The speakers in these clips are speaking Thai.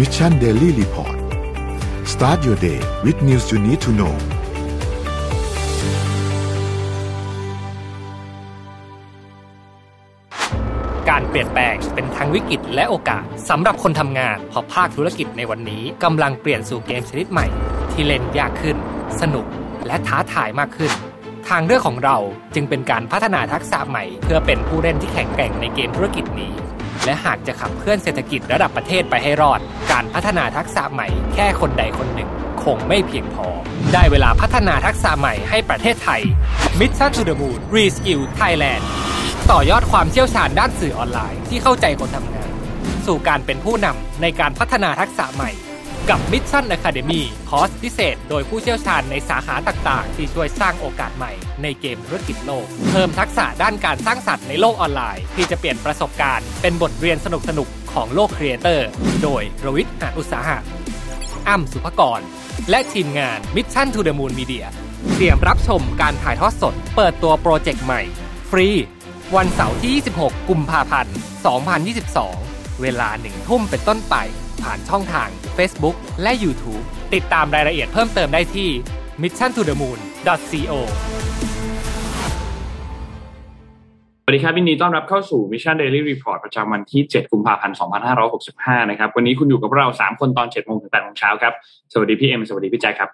Mission Daily Report start your day with news you need to know การเปลี่ยนแปลงเป็นทั้งวิกฤตและโอกาสสำหรับคนทำงานเพราะภาคธุรกิจในวันนี้กำลังเปลี่ยนสู่เกมชนิดใหม่ ที่เล่นยากขึ้น สนุกและท้าทายมากขึ้น ทางเลือกของเราจึงเป็นการพัฒนาทักษะใหม่ เพื่อเป็นผู้เล่นที่แข็งแกร่งในเกมธุรกิจนี้ และหากจะขับเคลื่อนเศรษฐกิจระดับประเทศไปให้รอด การพัฒนาทักษะใหม่แค่คนใดคนหนึ่ง คงไม่เพียงพอ ได้เวลาพัฒนาทักษะใหม่ให้ประเทศไทย Mission to the Moon Reskill Thailand ต่อยอดความเชี่ยวชาญด้านสื่อออนไลน์ที่เข้าใจคนทำงาน สู่การเป็นผู้นำในการพัฒนาทักษะใหม่ กับ Mission Academy คอร์สพิเศษ โดยผู้เชี่ยวชาญในสาขาต่าง ๆ ที่ช่วยสร้างโอกาสใหม่ในเกมธุรกิจโลก เพิ่มทักษะด้านการสร้างสรรค์ในโลกออนไลน์ ที่จะเปลี่ยนประสบการณ์เป็นบทเรียนสนุกๆของโลกครีเอเตอร์ โดยรวิทย์หาอุตสาหะอ้ำสุภกร และทีมงาน Mission to the Moon Media เตรียมรับชมการถ่ายทอดสด เปิดตัวโปรเจกต์ใหม่ ฟรี วันเสาร์ที่ 26 กุมภาพันธ์ 2022 เวลาหนึ่งทุ่มเป็นต้นไป ผ่านช่องทาง Facebook และ YouTube ติดตามรายละเอียดเพิ่มเติมได้ที่ mission to the moon co สวัสดีครับวินดีต้อนรับเข้าสู่ Mission Daily Report ประจำวันที่ 7 กุมภาพันธ์ 2565 นะครับ วันนี้คุณอยู่กับเรา 3 คนตอน 7 โมงถึง 8 โมงเช้าครับ สวัสดีพี่เอ็ม สวัสดีพี่แจ๊คครับ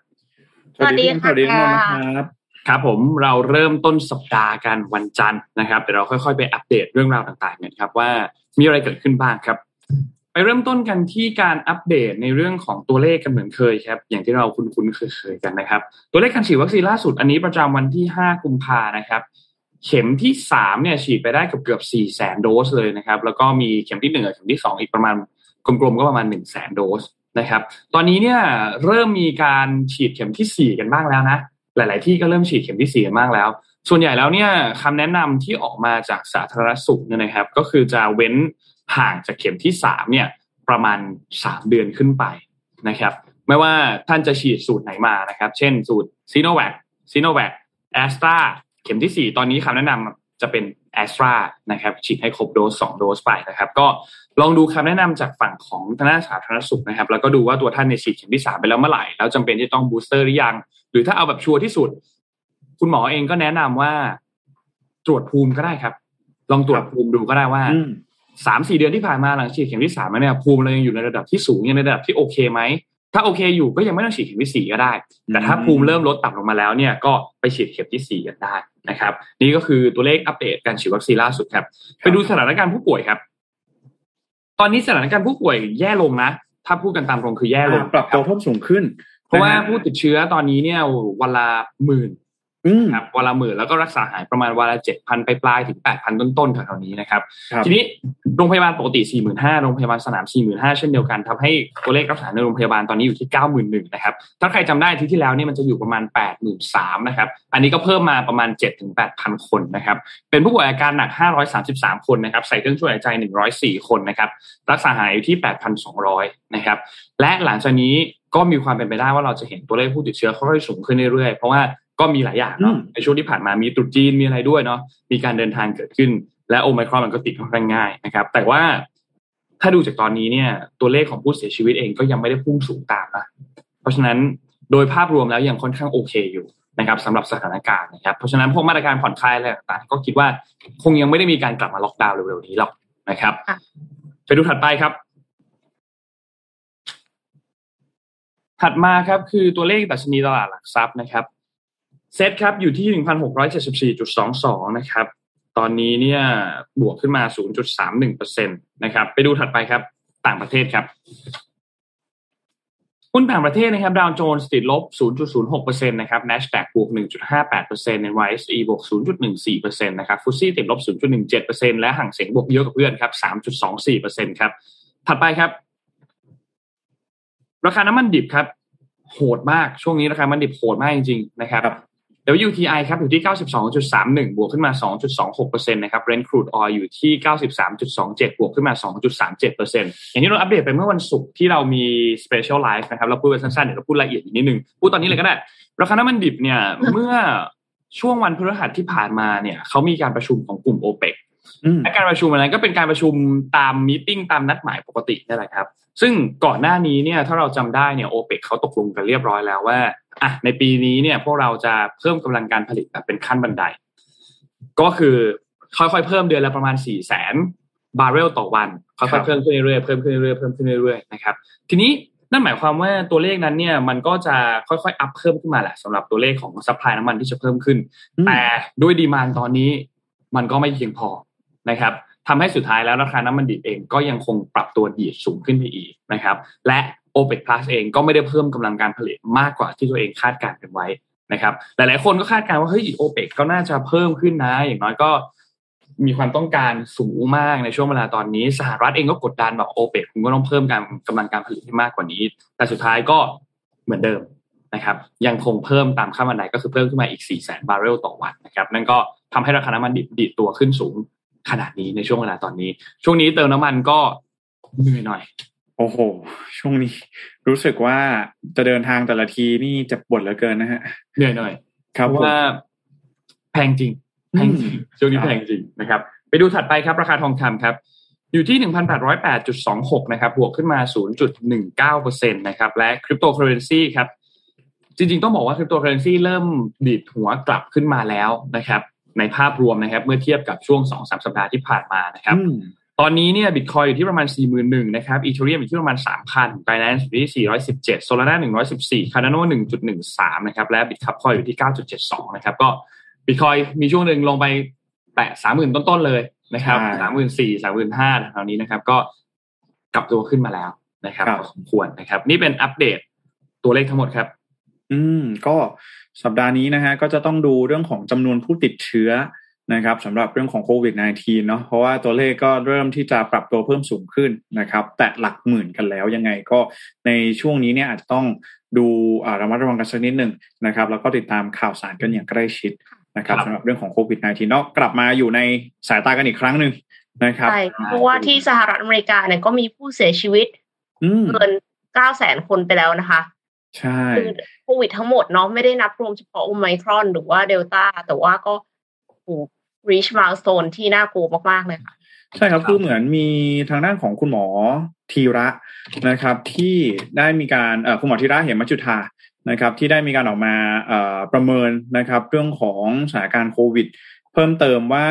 สวัสดีค่ะสวัสดีทุกคนนะครับ ครับผม เราเริ่มต้นสัปดาห์กันวันจันทร์นะครับ เดี๋ยวเราค่อยๆ ไปอัปเดตเรื่องราวต่างๆกันครับว่ามีอะไรเกิดขึ้นบ้างครับ ไปเริ่มต้นกันที่การอัปเดตในเรื่องของตัวเลขกันเหมือนเคยครับ อย่างที่เราคุ้นๆเคยๆกันนะครับ ตัวเลขการฉีดวัคซีนล่าสุดอันนี้ประจำวันที่ 5 กุมภานะครับ เข็มที่สามเนี่ยฉีดไปได้เกือบเกือบสี่แสนโดสเลยนะครับ แล้วก็มีเข็มที่หนึ่งกับเข็มที่สองอีกประมาณกลมๆก็ประมาณหนึ่งแสนโดสนะครับ ตอนนี้เนี่ยเริ่มมีการฉีดเข็มที่สี่กันบ้างแล้วนะ หลาย ๆ ที่ก็เริ่มฉีดเข็มที่สี่กันบ้างแล้ว ส่วนใหญ่แล้วเนี่ยคำแนะนำที่ออกมาจากสาธารณสุขเนี่ยนะครับ ก็คือจะเว้น ห่างจากเข็มที่สามเนี่ยประมาณสามเดือนขึ้นไปนะครับ ไม่ว่าท่านจะฉีดสูตรไหนมานะครับ เช่นสูตรซีโนแวคซีโนแวคแอสตราเข็มที่สี่ตอนนี้คำแนะนำจะเป็นแอสตรานะครับฉีดให้ครบโดสสองโดสไปนะครับ ก็ลองดูคำแนะนำจากฝั่งของทางด้านสาธารณสุขนะครับ แล้วก็ดูว่าตัวท่านเนี่ยฉีดเข็มที่สามไปแล้วเมื่อไหร่ แล้วจำเป็นที่ต้อง booster หรือยัง หรือถ้าเอาแบบ sure ที่สุด คุณหมอเองก็แนะนำว่าตรวจภูมิก็ได้ครับ ลองตรวจภูมิดูก็ได้ว่า สามสี่เดือนที่ผ่านมาหลังฉีดเข็มที่สามแล้วเนี่ยภูมิเรายังอยู่ในระดับที่สูงยังในระดับที่โอเคไหมถ้าโอเคอยู่ก็ยังไม่ต้องฉีดเข็มที่สี่ก็ได้ แต่ถ้าภูมิเริ่มลดต่ำลงมาแล้วเนี่ยก็ไปฉีดเข็มที่สี่กันได้นะครับ นี่ก็คือตัวเลขอัปเดตการฉีดวัคซีนล่าสุดครับ ไปดูสถานการณ์ผู้ป่วยครับ ตอนนี้สถานการณ์ผู้ป่วยแย่ลงนะถ้าพูดกันตามตรงคือแย่ลงอ่าปรับตัวเพิ่มสูงขึ้น เพราะว่านะฮผู้ติดเชื้อตอนนี้เนี่ยวันละหมื่นอืม ครับวันละหมื่นแล้วก็รักษาหายประมาณวันละเจ็ดพันไปปลายๆถึงแปดพันต้นๆแถวๆนี้นะครับครับทีนี้โรงพยาบาลปกติ45,000โรงพยาบาลสนาม45,000เช่นเดียวกันทำให้ตัวเลขรักษาในโรงพยาบาลตอนนี้อยู่ที่91,000นะครับถ้าใครจำได้อาที่ที่แล้วเนี่ยมันจะอยู่ประมาณ83,000นะครับอันนี้ก็เพิ่มมาประมาณ7-8,000คนนะครับเป็นผู้ป่วยอาการหนัก533คนนะครับใส่เครื่องช่วยหายใจ104คนนะครับรักษาหายอยู่ที่8,200นะครับและหลังจากนี้ก็มีความเป็นไปได้ว่าเราจะเห็นตัวเลขผู้ติดเชื้อค่อยๆสูงขึ้นเรื่อยๆเพราะว่า ก็มีหลายอย่างเนาะอืมในช่วงที่ผ่านมามีตรุษจีนมีอะไรด้วยเนาะมีการเดินทางเกิดขึ้น และโอไมครอนมันก็ติดค่อนข้างง่ายนะครับ แต่ว่าถ้าดูจากตอนนี้เนี่ย ตัวเลขของผู้เสียชีวิตเองก็ยังไม่ได้พุ่งสูงตามนะเพราะฉะนั้นโดยภาพรวมแล้วยังค่อนข้างโอเคอยู่นะครับสำหรับสถานการณ์นะครับเพราะฉะนั้นพวกมาตรการผ่อนคลายอะไรต่างๆก็คิดว่าคงยังไม่ได้มีการกลับมาล็อกดาวน์เร็วๆนี้หรอกนะครับค่ะไปดูถัดไปครับ ถัดมาครับคือตัวเลขดัชนีตลาดหลักทรัพย์นะครับ เซตครับอยู่ที่หนึ่งพันหกร้อยเจ็ดสิบสี่จุดสองสองนะครับ ตอนนี้เนี่ยบวกขึ้นมาศูนย์จุดสามหนึ่งเปอร์เซ็นตนะครับ ไปดูถัดไปครับ ต่างประเทศครับหุ้นต่างประเทศนะครับดาวโจนส์ติดลบ 0.06%นะครับ NASDAQ บวก 1.58% NYSE บวก 0.14%นะครับฟุตซี่ติดลบ 0.17%และห่างเสียงบวกเยอะกับเพื่อนครับ 3.24%ครับ ถัดไปครับ ราคาน้ำมันดิบครับ โหดมากช่วงนี้ราคาน้ำมันดิบโหดมากจริงๆนะครับ WTI ครับอยู่ที่ 92.31 บวกขึ้นมา 2.26%นะครับ Brent crude oil อยู่ที่ 93.27 บวกขึ้นมา 2.37%อย่างที่เราอัปเดตไปเมื่อวันศุกร์ที่เรามี special live นะครับ เราพูดไปสั้นๆ เดี๋ยวเราพูดละเอียดอีกนิดนึง พูดตอนนี้เลยก็ได้ ราคาน้ำมันดิบเนี่ยเมื่อช่วงวันพฤหัสที่ผ่านมาเนี่ยเขามีการประชุมของกลุ่ม OPEC อืมและการประชุมอันนั้นก็เป็นการประชุมตามมีติ้งตามนัดหมายปกตินี่แหละครับ ซึ่งก่อนหน้านี้เนี่ยถ้าเราจำได้เนี่ยโอเปกเขาตกลงกันเรียบร้อยแล้วว่า อะในปีนี้เนี่ยพวกเราจะเพิ่มกำลังการผลิตแบบเป็นขั้นบันได ก็คือค่อยๆเพิ่มเดือนละประมาณ4ี่แสนบาร์เรลต่อวันค่ครัอยบๆเพิ่มขึ้นเรื่อยๆเพิ่มขึ้นเรื่อยๆเพิ่มขึ้นเรื่อยๆนะครับ ทีนี้นั่นหมายความว่าตัวเลขนั้นเนี่ยมันก็จะค่อยๆ up เพิ่มขึ้นมาแหละสำหรับตัวเลขของ supply น้ำมันที่จะเพิ่มขึ้นอืมแต่ด้วย demand ตอนนี้มันก็ไม่เพียงพอนะครับทำให้สุดท้ายแล้วราคาน้ำมันดิบเองก็ยังคงปรับตัวดีดสูงขึ้นไปอีกนะครับ และ OPEC Plus เองก็ไม่ได้เพิ่มกำลังการผลิตมากกว่าที่ตัวเองคาดการณ์กันไว้นะครับ หลายๆ คนก็คาดการณ์ว่าเฮ้ย OPEC ก็น่าจะเพิ่มขึ้นนะ อย่างน้อยก็มีความต้องการสูงมากในช่วงเวลาตอนนี้ สหรัฐเองก็กดดันบอก OPEC คุณก็ต้องเพิ่มการกำลังการผลิตให้มากกว่านี้ แต่สุดท้ายก็เหมือนเดิมนะครับ ยังคงเพิ่มตามค่ามันไดก็คือเพิ่มขึ้นมาอีก 4 0 0แสนบาร์เรลต่อวันนะครับ นั่นก็ทำให้ราคาน้ำมันดิบดีดตัวขึ้นสูงขนาดนี้ในช่วงเวลาตอนนี้ ช่วงนี้เติมน้ำมันก็เหนื่อยหน่อย โอ้โห ช่วงนี้ รู้สึกว่าจะเดินทางแต่ละทีนี่เจ็บปวดเหลือเกินนะฮะเหนื่อยหน่อยครับเพราะผมว่าแพงจริงแพงจริงอืมช่วงนี้ครับแพงจริงนะครับ ไปดูถัดไปครับราคาทองคำครับ อยู่ที่1,808.26นะครับบวกขึ้นมา0.19%นะครับ และคริปโตเคอเรนซีครับ จริง ๆ ต้องบอกว่าคริปโตเคอเรนซีเริ่มดีดหัวกลับขึ้นมาแล้วนะครับ ในภาพรวมนะครับ เมื่อเทียบกับช่วง2-3สัปดาห์ที่ผ่านมานะครับอืม ตอนนี้เนี่ยบิตคอยอยู่ที่ประมาณ 41,000นะครับ Ethereum อยู่ที่ประมาณ 3,000 Binance อยู่ที่ 417 Solana 114 Cardano 1.13 นะครับ และ Bitcoin อยู่ที่ 9.72 นะครับ ก็บิตคอยมีช่วงหนึ่งลงไปแตะ 30,000 ต้นๆเลยนะครับใช่34,000 35,000แถวนี้นะครับ ก็กลับตัวขึ้นมาแล้วนะครับครับพอสมควรนะครับ นี่เป็นอัปเดตตัวเลขทั้งหมดครับ อืม ก็สัปดาห์นี้นะฮะก็จะต้องดูเรื่องของจำนวนผู้ติดเชื้อ นะครับสำหรับเรื่องของโควิด -19 เนาะเพราะว่าตัวเลขก็เริ่มที่จะปรับตัวเพิ่มสูงขึ้นนะครับ แตะหลักหมื่นกันแล้วยังไงก็ในช่วงนี้เนี่ยอาจจะต้องดูอ่าระมัดระวังกันสักนิดหนึ่งนะครับ แล้วก็ติดตามข่าวสารกันอย่างใกล้ชิดนะครับครับสำหรับเรื่องของโควิด -19 เนาะกลับมาอยู่ในสายตากันอีกครั้งหนึ่งนะครับใช่เพราะว่าที่สหรัฐอเมริกาเนี่ยก็มีผู้เสียชีวิตอืมเกินเก้าแสนคนไปแล้วนะคะใช่คือโควิดทั้งหมดเนาะไม่ได้นับรวมเฉพาะโอไมครอนหรือว่าเดลต้าแต่ว่าก็โอ้ reach milestone ที่น่ากลัวมากๆเลยค่ะใช่ครับคือเหมือนมีทางด้านของคุณหมอธีระนะครับ ที่ได้มีการเอ่อคุณหมอธีระเหมจุธานะครับ ที่ได้มีการออกมาเอ่อประเมินนะครับ เรื่องของสถานการณ์โควิด เพิ่มเติมว่า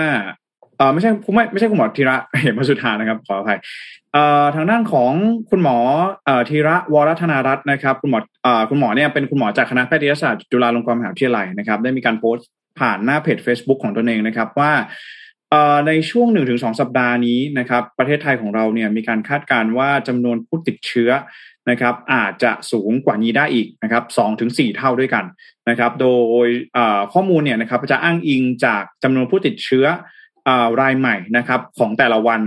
เออไม่ใช่ไม่ไม่ใช่คุณหมอธีระเหมจุธานะครับขออภัยเอ่อทางด้านของคุณหมอเอ่อธีระวรัธนารัตน์นะครับ คุณหมอเอ่อคุณหมอเนี่ยเป็นคุณหมอจากคณะแพทยศาสตร์จุฬาลงกรณ์มหาวิทยาลัยนะครับ ได้มีการโพสต์ ผ่านหน้าเพจ Facebook ของตนเองนะครับว่าในช่วงหนึ่งถึงสองสัปดาห์นี้นะครับ ประเทศไทยของเราเนี่ยมีการคาดการณ์ว่าจำนวนผู้ติดเชื้อนะครับอาจจะสูงกว่านี้ได้อีกนะครับสองถึงสี่เท่าด้วยกันนะครับ โดยข้อมูลเนี่ยนะครับจะอ้างอิงจากจำนวนผู้ติดเชื้ออรายใหม่นะครับของแต่ละวัน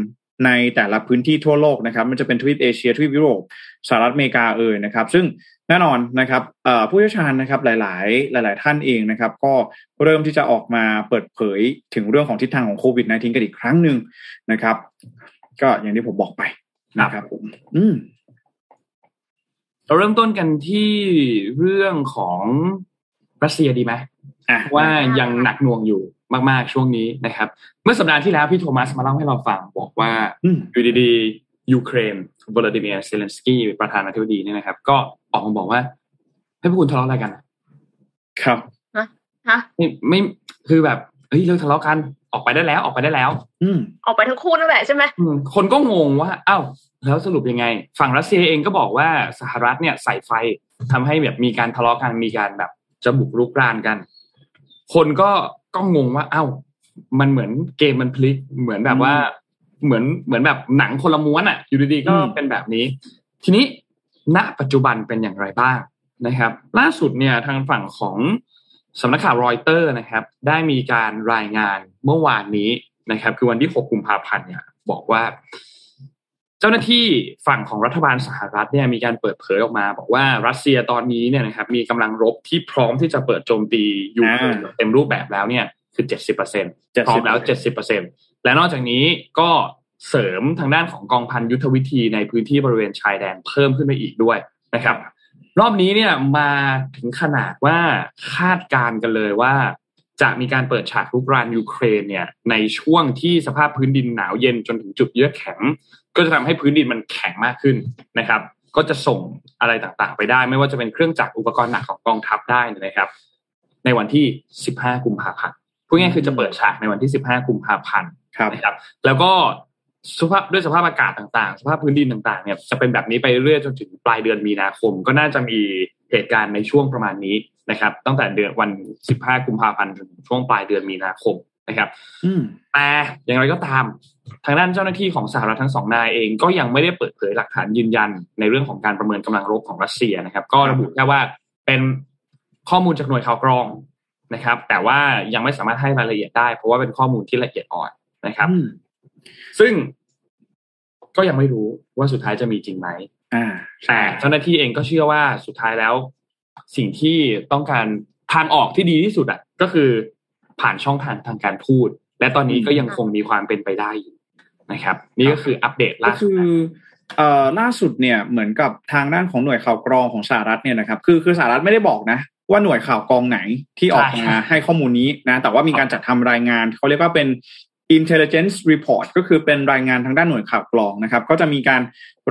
ในแต่ละพื้นที่ทั่วโลกนะครับ มันจะเป็นทวีปเอเชียทวีปยุโรปสหรัฐอเมริกาเอ่ยนะครับ ซึ่งแน่นอนนะครับเอ่อผู้เชี่ยวชาญนะครับหลาย ๆ หลาย ๆ ท่านเองนะครับ ก็เริ่มที่จะออกมาเปิดเผยถึงเรื่องของทิศทางของโควิด -19 กันอีกครั้งหนึ่งนะครับ ก็อย่างที่ผมบอกไปนะครับผมอืมเราเริ่มต้นกันที่เรื่องของรัสเซียดีไหมอะว่ายังหนักหน่วงอยู่ มากๆช่วงนี้นะครับ เมื่อสัปดาห์ที่แล้วพี่โทมัสมาเล่าให้เราฟังบอกว่าอืมอยู่ดีๆยูเครนวลาดิเมียร์เซเลนสกี้ประธานาธิบดีเนี่ยนะครับ ก็ออกมาบอกว่า ให้พวกคุณทะเลาะอะไรกันอะครับฮะไม่ไม่คือแบบเฮ้ยเลิกทะเลาะกันออกไปได้แล้วออกไปได้แล้ว อืมออกไปทั้งคู่นั่นแหละใช่ไหมอืมคนก็งงว่าอ้าวแล้วสรุปยังไง ฝั่งรัสเซียเองก็บอกว่าสหรัฐเนี่ยใส่ไฟทำให้แบบมีการทะเลาะกันมีการแบบจะบุกรุกรานกัน คนก็ ก็งงว่าอ้าวมันเหมือนเกมมันพลิกเหมือนแบบว่า เหมือนเหมือนแบบหนังคนละม้วนอะ อยู่ดีๆก็อืมเป็นแบบนี้ ทีนี้ณปัจจุบันเป็นอย่างไรบ้างนะครับ ล่าสุดเนี่ยทางฝั่งของสำนักข่าวรอยเตอร์นะครับ ได้มีการรายงานเมื่อวานนี้นะครับ คือวันที่ 6 กุมภาพันธ์เนี่ย บอกว่า เจ้าหน้าที่ฝั่งของรัฐบาลสหรัฐเนี่ยมีการเปิดเผยออกมา บอกว่ารัสเซียตอนนี้เนี่ยนะครับมีกำลังรบที่พร้อมที่จะเปิดโจมตียูเครนเต็มรูปแบบแล้วเนี่ยคือเจ็ดสิบเปอร์เซ็นต์พร้อมแล้วเจ็ดสิบเปอร์เซ็นต์และนอกจากนี้ก็เสริมทางด้านของกองพันยุทธวิธีในพื้นที่บริเวณชายแดนเพิ่มขึ้นไปอีกด้วยนะครับ รอบนี้เนี่ยมาถึงขนาดว่าคาดการณ์กันเลยว่า จะมีการเปิดฉากรุกรานยูเครนเนี่ยในช่วงที่สภาพพื้นดินหนาวเย็นจนถึงจุดเยือกแข็ง ก็จะทำให้พื้นดินมันแข็งมากขึ้นนะครับ ก็จะส่งอะไรต่างๆ ไปได้ ไม่ว่าจะเป็นเครื่องจักรอุปกรณ์หนักของกองทัพได้นะครับ ในวันที่ 15 กุมภาพันธ์พูดง่ายๆคือจะเปิดฉากในวันที่ 15 กุมภาพันธ์ครับนะครับ แล้วก็สภาพด้วยสภาพอากาศต่างๆ สภาพพื้นดินต่างๆเนี่ยจะเป็นแบบนี้ไปเรื่อยๆจนถึงปลายเดือนมีนาคม ก็น่าจะมีเหตุการณ์ในช่วงประมาณนี้นะครับ ตั้งแต่เดือนวัน 15 กุมภาพันธ์จนถึงช่วงปลายเดือนมีนาคม นะครับอืมแต่อย่างไรก็ตามทางด้านเจ้าหน้าที่ของสหรัฐทั้งสองนายเองก็ยังไม่ได้เปิดเผยหลักฐานยืนยันในเรื่องของการประเมินกำลังรบของรัสเซียนะครับ ก็ระบุแค่ว่าเป็นข้อมูลจากหน่วยข่าวกรองนะครับ แต่ว่ายังไม่สามารถให้รายละเอียดได้ เพราะว่าเป็นข้อมูลที่ละเอียดอ่อนนะครับอืมซึ่งก็ยังไม่รู้ว่าสุดท้ายจะมีจริงไหมอ่าแต่เจ้าหน้าที่เองก็เชื่อว่าสุดท้ายแล้ว สิ่งที่ต้องการทางออกที่ดีที่สุดอะก็คือ ผ่านช่องทางทางการพูด และตอนนี้ก็ยังคงมีความเป็นไปได้อยู่นะครับ นี่ก็คืออัปเดตก็ล่าสุคืดอเอ่อล่าสุดเนี่ยเหมือนกับทางด้านของหน่วยข่าวกรองของสหรัฐเนี่ยนะครับคือคือสหรัฐไม่ได้บอกนะ ว่าหน่วยข่าวกรองไหนที่ออกมาให้ข้อมูลนี้นะ แต่ว่ามีการจัดทำรายงานเขาเรียกว่าเป็น intelligence report ก็คือเป็นรายงานทางด้านหน่วยข่าวกรองนะครับ ก็จะมีการ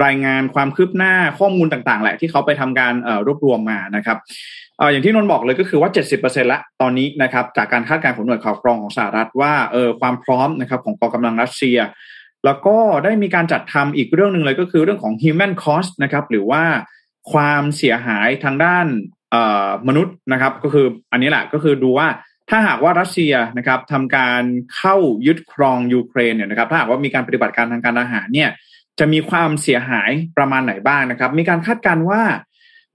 รายงานความคืบหน้าข้อมูลต่างๆ แหละที่เขาไปทำการเอ่อรวบรวมมานะครับเอ่ออย่างที่นนบอกเลยก็คือว่า 70%ละตอนนี้นะครับจากการคาดการณ์ของหน่วยข่าวกรองของสหรัฐว่าเออความพร้อมนะครับของกองกำลังรัสเซีย แล้วก็ได้มีการจัดทำอีกเรื่องหนึ่งเลยก็คือเรื่องของ human cost นะครับหรือว่าความเสียหายทางด้านเอ่อมนุษย์นะครับ ก็คืออันนี้แหละก็คือดูว่าถ้าหากว่ารัสเซียนะครับทำการเข้ายึดครองยูเครนเนี่ยนะครับถ้าหากว่ามีการปฏิบัติการทางการทหารเนี่ยจะมีความเสียหายประมาณไหนบ้างนะครับ มีการคาดการณ์ว่า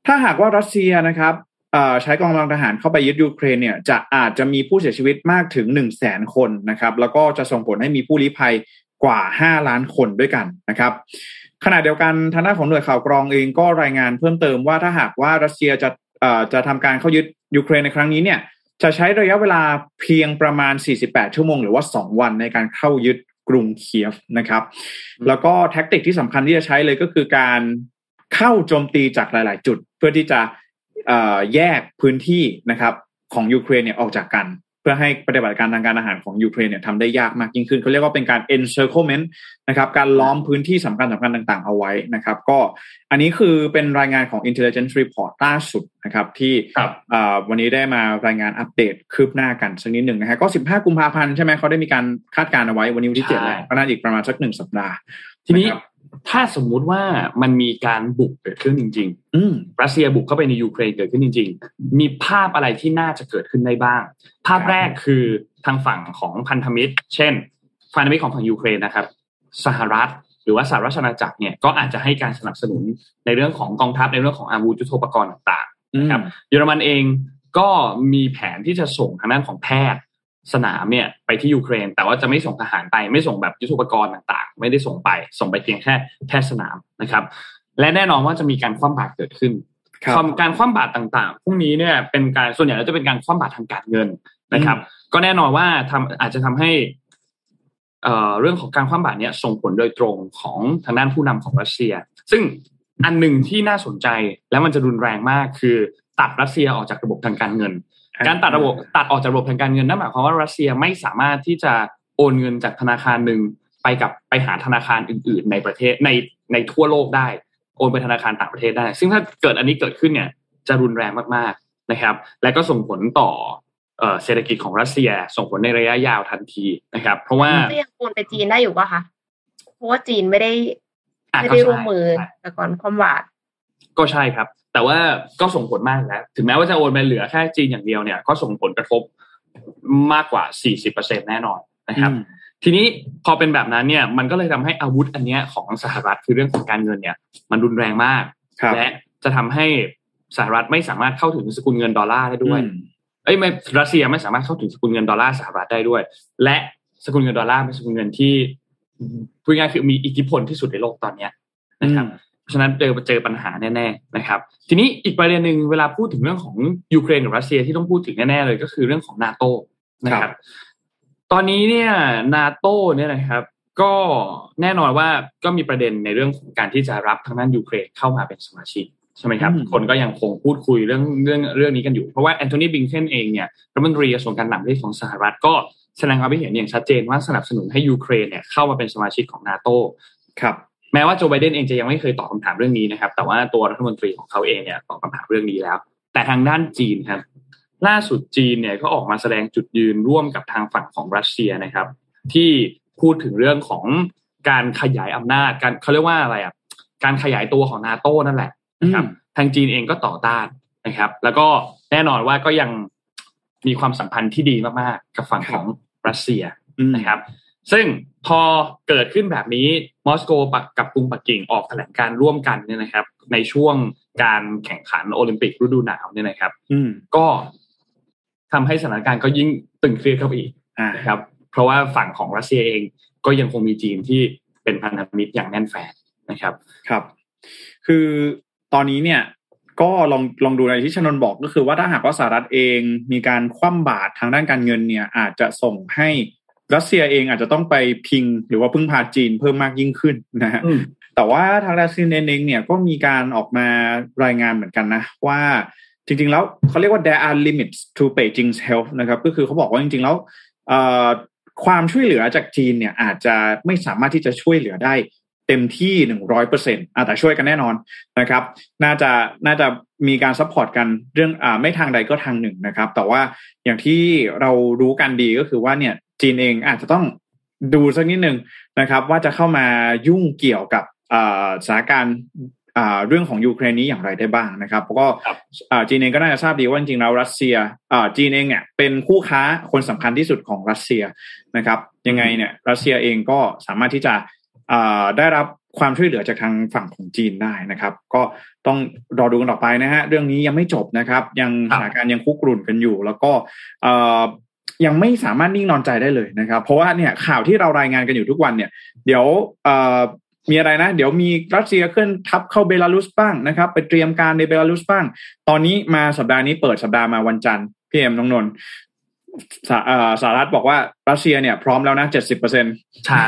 ถ้าหากว่ารัสเซียนะครับ ใช้กองกำลังทหารเข้าไปยึดยูเครนเนี่ยจะอาจจะมีผู้เสียชีวิตมากถึง1นึ่งแสนคนนะครับแล้วก็จะส่งผลให้มีผู้ลี้ภัยกว่า 5 ล้านคนด้วยกันนะครับขณะเดียวกันทางด้านของหน่วยข่าวกรองเองก็รายงานเพิ่มเติมว่าถ้าหากว่ารัสเซียจะจะทำการเข้ายึดยูเครนในครั้งนี้เนี่ยจะใช้ระยะเวลาเพียงประมาณ 48 ชั่วโมง หรือว่า 2 วันในการเข้ายึดกรุงเคียฟนะครับ แล้วก็แท็กติกที่สำคัญที่จะใช้เลยก็คือการเข้าโจมตีจากหลาย ๆ จุด เพื่อที่จะ แยกพื้นที่นะครับของยูเครนเนี่ยออกจากกัน เพื่อให้ปฏิบัติการทางการอาหารของยูเครนเนี่ยทำได้ยากมากยิ่งขึ้นเขาเรียกว่าเป็นการ encirclement นะครับการล้อมพื้นที่สำคัญสำคัญต่างๆ เอาไว้นะครับ ก็อันนี้คือเป็นรายงานของ intelligence report ล่าสุดนะครับ ที่ครับอ่าวันนี้ได้มารายงานอัปเดตคืบหน้ากันสักนิดหนึ่งนะฮะก็ 15 กุมภาพันธ์ใช่ไหมเขาได้มีการคาดการณ์เอาไว้วันนี้วันที่ใช่เจ็ดแล้วก็น่าจะอีกประมาณสักหนึ่งสัปดาห์ทีนี้ะครับ ถ้าสมมุติว่ามันมีการบุกเกิดขึ้นจริงอืมๆรัสเซียบุกเข้าไปในยูเครนเกิดขึ้นจริง ๆ มีภาพอะไรที่น่าจะเกิดขึ้นได้บ้าง ภาพครับแรกคือทางฝั่งของพันธมิตร เช่น พันธมิตรของฝั่งยูเครนนะครับ สหรัฐหรือว่าสหรัฐอาณาจักรเนี่ยก็อาจจะให้การสนับสนุนในเรื่องของกองทัพในเรื่องของอาวุธยุทโธปกรณ์ต่างๆอืมครับ เยอรมันเองก็มีแผนที่จะส่งทางด้านของแพทย์ สนามเนี่ยไปที่ยูเครน แต่ว่าจะไม่ส่งทหารไปไม่ส่งแบบยุทโธปกรณ์ต่าง ๆ ไม่ได้ส่งไป ส่งไปเพียงแค่แพทย์สนามนะครับ และแน่นอนว่าจะมีการคว่ำบาตรเกิดขึ้นครับความการคว่ำบาตรต่างๆพวกนี้เนี่ยเป็นการส่วนใหญ่แล้วจะเป็นการคว่ำบาตรทางการเงินนะครับ ก็แน่นอนว่าทำอาจจะทำให้เอ่อเรื่องของการคว่ำบาตรเนี่ยส่งผลโดยตรงของทางด้านผู้นำของรัสเซีย ซึ่งอันหนึ่งที่น่าสนใจและมันจะรุนแรงมากคือตัดรัสเซียออกจากระบบทางการเงิน การตัดระบบตัดออกจากระบบทางการเงินนั่นหมายความว่ารัสเซียไม่สามารถที่จะโอนเงินจากธนาคารหนึ่งไปกับไปหาธนาคารอื่น ๆ ในประเทศในในทั่วโลกได้ โอนไปธนาคารต่างประเทศได้ ซึ่งถ้าเกิดอันนี้เกิดขึ้นเนี่ยจะรุนแรงมากๆนะครับ และก็ส่งผลต่อเอ่อเศรษฐกิจของรัสเซียส่งผลในระยะยาวทันทีนะครับ เพราะว่าก็ยังโอนไปจีนได้อยู่ป่ะคะเพราะว่าจีนไม่ได้อะไม่ก็ได้ใช่ร่วมมือใช่แต่ก่อนความบาดก็ใช่ครับ แต่ว่าก็ส่งผลมากแล้วถึงแม้ว่าจะโอนไปเหลือแค่จีนอย่างเดียวเนี่ย ก็ส่งผลกระทบมากกว่า 40%แน่นอนนะครับอืมทีนี้พอเป็นแบบนั้นเนี่ย มันก็เลยทำให้อาวุธอันเนี้ยของสหรัฐคือเรื่องของการเงินเนี่ย มันรุนแรงมากครับและจะทำให้สหรัฐไม่สามารถเข้าถึงสกุลเงินดอลลาร์ได้ด้วยอืมเอ้ยไม่รัสเซียไม่สามารถเข้าถึงสกุลเงินดอลลาร์สหรัฐได้ด้วย และสกุลเงินดอลลาร์เป็นสกุลเงินที่พูดง่ายๆคือมีอิทธิพลที่สุดในโลกตอนเนี้ยนะครับ เพราะฉะนั้นเจอเจอปัญหาแน่ๆนะครับ ทีนี้อีกประเด็นหนึ่งเวลาพูดถึงเรื่องของยูเครนกับรัสเซียที่ต้องพูดถึงแน่ๆเลยก็คือเรื่องของนาโตนะคครัรับบตอนนี้เนี่ยนาโตเนี่ยนะครับก็แน่นอนว่าก็มีประเด็นในเรื่องของการที่จะรับทางด้านยูเครนเข้ามาเป็นสมาชิกใช่ไหมครับอืมคนก็ยังคงพูดคุยเรื่องเรื่องเรื่องนี้กันอยู่ เพราะว่าแอนโทนีบิงเคนเองเนี่ยรัฐมนตรีกระทรวงการต่างประเทศของสหรัฐก็แสดงความคิดเห็นอย่างชัดเจนว่าสนับสนุนให้ยูเครนเนี่ยเข้ามาเป็นสมาชิกของนาโตครับ แม้ว่าโจไบเดนเองจะยังไม่เคยตอบคำถามเรื่องนี้นะครับ แต่ว่าตัวรัฐมนตรีของเขาเองเนี่ยตอบคำถามเรื่องนี้แล้ว แต่ทางด้านจีนครับ ล่าสุดจีนเนี่ยก็ออกมาแสดงจุดยืนร่วมกับทางฝั่งของรัสเซียนะครับ ที่พูดถึงเรื่องของการขยายอำนาจการเขาเรียกว่าอะไรอะการขยายตัวของนาโต้นั่นแหละนะครับ ทางจีนเองก็ต่อต้านนะครับ แล้วก็แน่นอนว่าก็ยังมีความสัมพันธ์ที่ดีมากๆ กับฝั่งของรัสเซียอืมนะครับ ซึ่งพอเกิดขึ้นแบบนี้มอสโกปักกับกรุงปักกิ่งออกแถลงการร่วมกันเนี่ยนะครับ ในช่วงการแข่งขันโอลิมปิกฤดูหนาวเนี่ยนะครับ อืมก็ทำให้สถานการณ์ก็ยิ่งตึงเครียดเข้าไปอีกอ่านะครับ เพราะว่าฝั่งของรัสเซียเองก็ยังคงมีจีนที่เป็นพันธมิตรอย่างแน่นแฟนนะครับครับ คือตอนนี้เนี่ยก็ลองลองดูในที่ชนนบอกก็คือว่าถ้าหากว่าสหรัฐเองมีการคว่ำบาตรทางด้านการเงินเนี่ย อาจจะส่งให้ รัสเซียเองอาจจะต้องไปพิงหรือว่าพึ่งพาจีนเพิ่มมากยิ่งขึ้นนะฮะอืมแต่ว่าทางรัสเซียเองเนี่ยก็มีการออกมารายงานเหมือนกันนะ ว่าจริง ๆ แล้วเขาเรียกว่า there are limits to Beijing's help นะครับ ก็คือเขาบอกว่าจริง ๆ แล้วเอ่อความช่วยเหลือจากจีนเนี่ยอาจจะไม่สามารถที่จะช่วยเหลือได้เต็มที่หนึ่งร้อยเปอร์เซ็นต์แต่ช่วยกันแน่นอนนะครับ น่าจะน่าจะ มีการ support กันเรื่องอ่าไม่ทางใดก็ทางหนึ่งนะครับ แต่ว่าอย่างที่เรารู้กันดีก็คือว่าเนี่ยจีนเองอาจจะต้องดูสักนิดหนึ่งนะครับ ว่าจะเข้ามายุ่งเกี่ยวกับอ่าสถานการณ์อ่าเรื่องของยูเครนนี้อย่างไรได้บ้างนะครับแล้วก็ครับอ่าจีนเองก็น่าจะทราบดีว่าจริงๆแล้วรัสเซียอ่าจีนเองเนี่ยเป็นคู่ค้าคนสำคัญที่สุดของรัสเซียนะครับ ยังไงเนี่ยรัสเซียเองก็สามารถที่จะอ่าได้รับ ความช่วยเหลือจากทางฝั่งของจีนได้นะครับ ก็ต้องรอดูกันต่อไปนะฮะเรื่องนี้ยังไม่จบนะครับ ยังครัสบถานการณ์ยังคุกรุ่นกันอยู่ แล้วก็เอ่อยังไม่สามารถนิ่งนอนใจได้เลยนะครับ เพราะว่าเนี่ยข่าวที่เรารายงานกันอยู่ทุกวันเนี่ย เดี๋ยวเอ่อมีอะไรนะ เดี๋ยวมีรัสเซียเคลื่อนทัพเข้าเบลารุสบ้างนะครับ ไปเตรียมการในเบลารุสบ้าง ตอนนี้มาสัปดาห์นี้เปิดสัปดาห์มาวันจันทร์พี่เอ็มน้องนนท์สหเอ่อสหรัฐบอกว่ารัสเซียเนี่ยพร้อมแล้วนะเจ็ดสิบเปอร์เซ็นใช่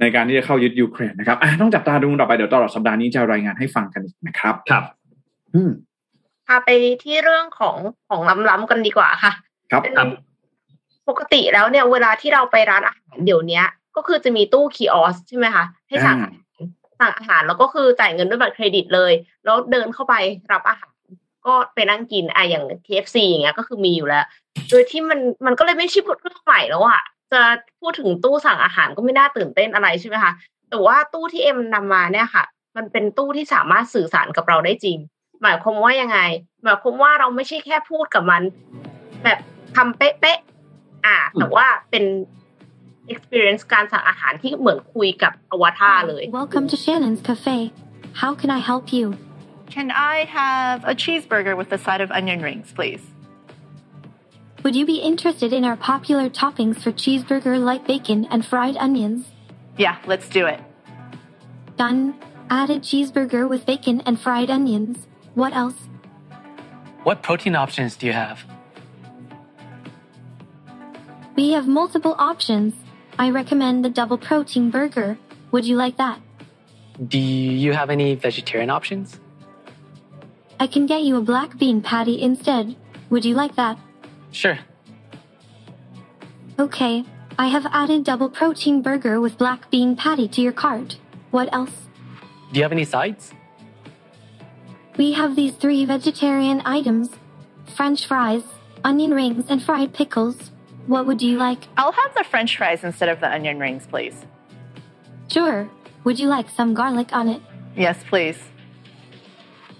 ในการที่จะเข้ายึดยูเครนนะครับอะต้องจับตาดูต่อไปเดี๋ยวตลอดสัปดาห์นี้จะรายงานให้ฟังกันอีกนะครับ ครับ อืมพาไปที่เรื่องของของล้ำๆกันดีกว่าค่ะ ครับเป็นครับปกติแล้วเนี่ย เวลาที่เราไปร้านอาหารเดี๋ยวเนี้ยก็คือจะมีตู้คีออสใช่ไหมคะให้สั่งอ่าสั่งอาหารแล้วก็คือจ่ายเงินด้วยบัตรเครดิตเลย แล้วเดินเข้าไปรับอาหาร ก็ไปนั่งกินอะอย่าง KFC อย่างเงี้ยก็คือมีอยู่แล้ว โดยที่มันมันก็เลยไม่ใช่เรื่องใหม่แล้วอะ จะพูดถึงตู้สั่งอาหารก็ไม่น่าตื่นเต้นอะไรใช่ไหมคะแต่ว่าตู้ที่เอ็มนำมาเนี่ยค่ะ มันเป็นตู้ที่สามารถสื่อสารกับเราได้จริง หมายความว่ายังไง หมายความว่าเราไม่ใช่แค่พูดกับมัน แบบทำเป๊ะๆอ่า แต่ว่าเป็น experience การสั่งอาหารที่เหมือนคุยกับอวตารเลย Welcome to Shannon's Cafe. How can I help you? Can I have a cheeseburger with a side of onion rings, please? Would you be interested in our popular toppings for cheeseburger like bacon and fried onions? Yeah, let's do it. Done. Added cheeseburger with bacon and fried onions. What else? What protein options do you have? We have multiple options. I recommend the double protein burger. Would you like that? Do you have any vegetarian options? I can get you a black bean patty instead. Would you like that? Sure. Okay. I have added double protein burger with black bean patty to your cart. What else? Do you have any sides? We have these three vegetarian items French fries, onion rings, and fried pickles. What would you like? I'll have the french fries instead of the onion rings, please. Sure. Would you like some garlic on it? Yes, please.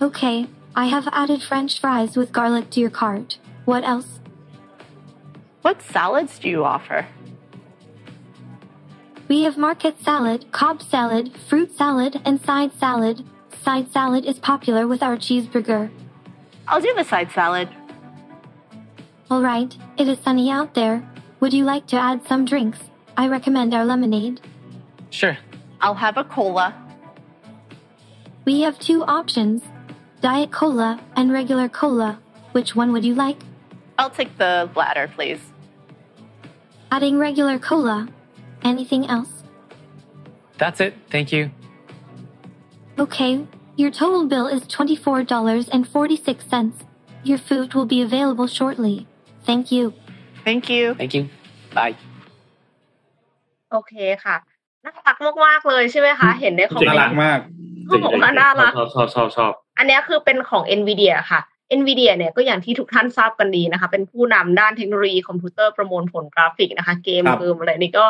Okay. I have added French fries with garlic to your cart. What else? What salads do you offer? We have market salad, cob salad, fruit salad, and side salad. Side salad is popular with our cheeseburger. I'll do the side salad. Alright, it is sunny out there. Would you like to add some drinks? I recommend our lemonade. Sure. I'll have a cola. We have two options Diet Cola and regular cola. Which one would you like? I'll take the latter, please Adding regular cola. Anything else? That's it. Thank you. Okay. Your total bill is $24.46. Your food will be available shortly. Thank you. Thank you. Thank you. Bye. โอเคค่ะน่ารักมากๆเลยใช่ไหมคะ เห็นในคอมเม น่าน รัก ต์ มาก เขาบอกว่าน่ารัก ชอบชอบชอบชอบ อันเนี้ยคือเป็นของ NVIDIA ค่ะ NVIDIA เนี่ยก็อย่างที่ทุกท่านทราบกันดีนะคะ เป็นผู้นำด้านเทคโนโลยีคอมพิวเตอร์ประมวลผลกราฟิกนะคะ เกมครับเกมอะไรนี่ก็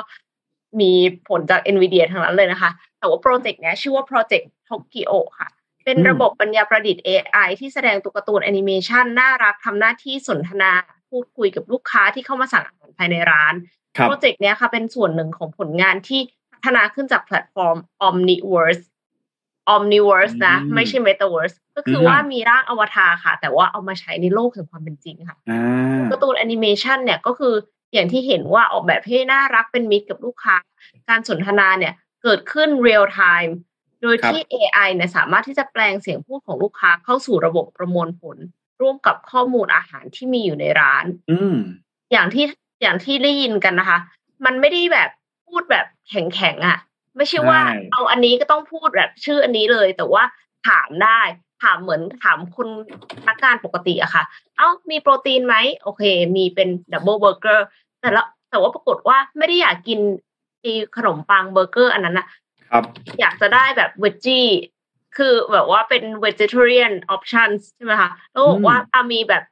มีผลจาก NVIDIA ทั้งนั้นเลยนะคะ แต่ว่าโปรเจกต์เนี้ยชื่อว่าโปรเจกต์ Tokyo ค่ะ เป็นระบบปัญญาประดิษฐ์ AI ที่แสดงตัวการ์ตูนแอนิเมชันน่ารักทำหน้าที่สนทนาพูดคุยกับลูกค้าที่เข้ามาสั่งอาหารภายในร้านครับโปรเจกต์เนี้ยค่ะเป็นส่วนหนึ่งของผลงานที่พัฒนาขึ้นจากแพลตฟอร์ม Omniverse Omniverse นะอืมไม่ใช่ Metaverse ก็คือว่ามีร่างอวตารค่ะ แต่ว่าเอามาใช้ในโลกแห่งความเป็นจริงค่ะอ่าการ์ตูนแอนิเมชันเนี่ยก็คืออย่างที่เห็นว่าออกแบบให้น่ารักเป็นมิตรกับลูกค้า การสนทนาเนี่ยเกิดขึ้น real-time โดยที่ AI เนี่ยสามารถที่จะแปลงเสียงพูดของลูกค้าเข้าสู่ระบบประมวลผล ร่วมกับข้อมูลอาหารที่มีอยู่ในร้าน อืมอย่างที่อย่างที่ได้ยินกันนะคะ มันไม่ได้แบบพูดแบบแข็งๆอะ่ะ ไม่ใช่ว่าใช่เอาอันนี้ก็ต้องพูดแบบชื่ออันนี้เลย แต่ว่าถามได้ ถามเหมือนถามคนพนักงานปกติอะค่ะ เอ้ามีโปรตีนไหมโอเค มีเป็น double เบอร์เกอร์แต่ละแต่ว่าปรากฏว่าไม่ได้อยากกินไอ้ขนมปังเบอร์เกอร์อันนั้นอะครับ อยากจะได้แบบเวจจี้คือแบบว่าเป็น vegetarian options ใช่ไหมคะแล้วบอกว่าอะมีแบบ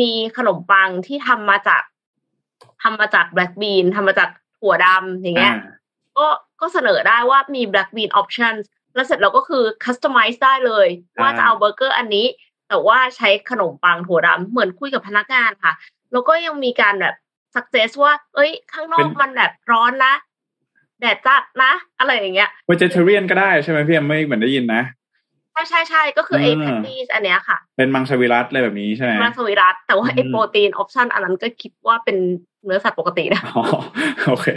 มีขนมปังที่ทำมาจากทำมาจาก black bean ทำมาจากถั่วดำอย่างเงี้ย ก็ก็เสนอได้ว่ามี black bean options แล้วเสร็จเราก็คือ customize ได้เลยอ่าว่าจะเอาเบอร์เกอร์อันนี้ แต่ว่าใช้ขนมปังถั่วดำเหมือนคุยกับพนักงานค่ะ แล้วก็ยังมีการแบบ suggest ว่า เอ้ย ข้างนอกมันแบบร้อนนะ แดดจัดนะ อะไรอย่างเงี้ย vegetarian ก็ได้ใช่ไหมพี่เอ็มไม่เหมือนได้ยินนะ ใช่ใช่ใช่ก็คือไอ้อ่าแพนดี้อันเนี้ยค่ะ เป็นมังสวิรัตอะไรแบบนี้ใช่ไหมมาสวิรัตแต่ว่าไอ้อืมโปรตีนออปชันอันนั้นก็คิดว่าเป็นเนื้อสัตว์ปกตินะอ๋อโอเค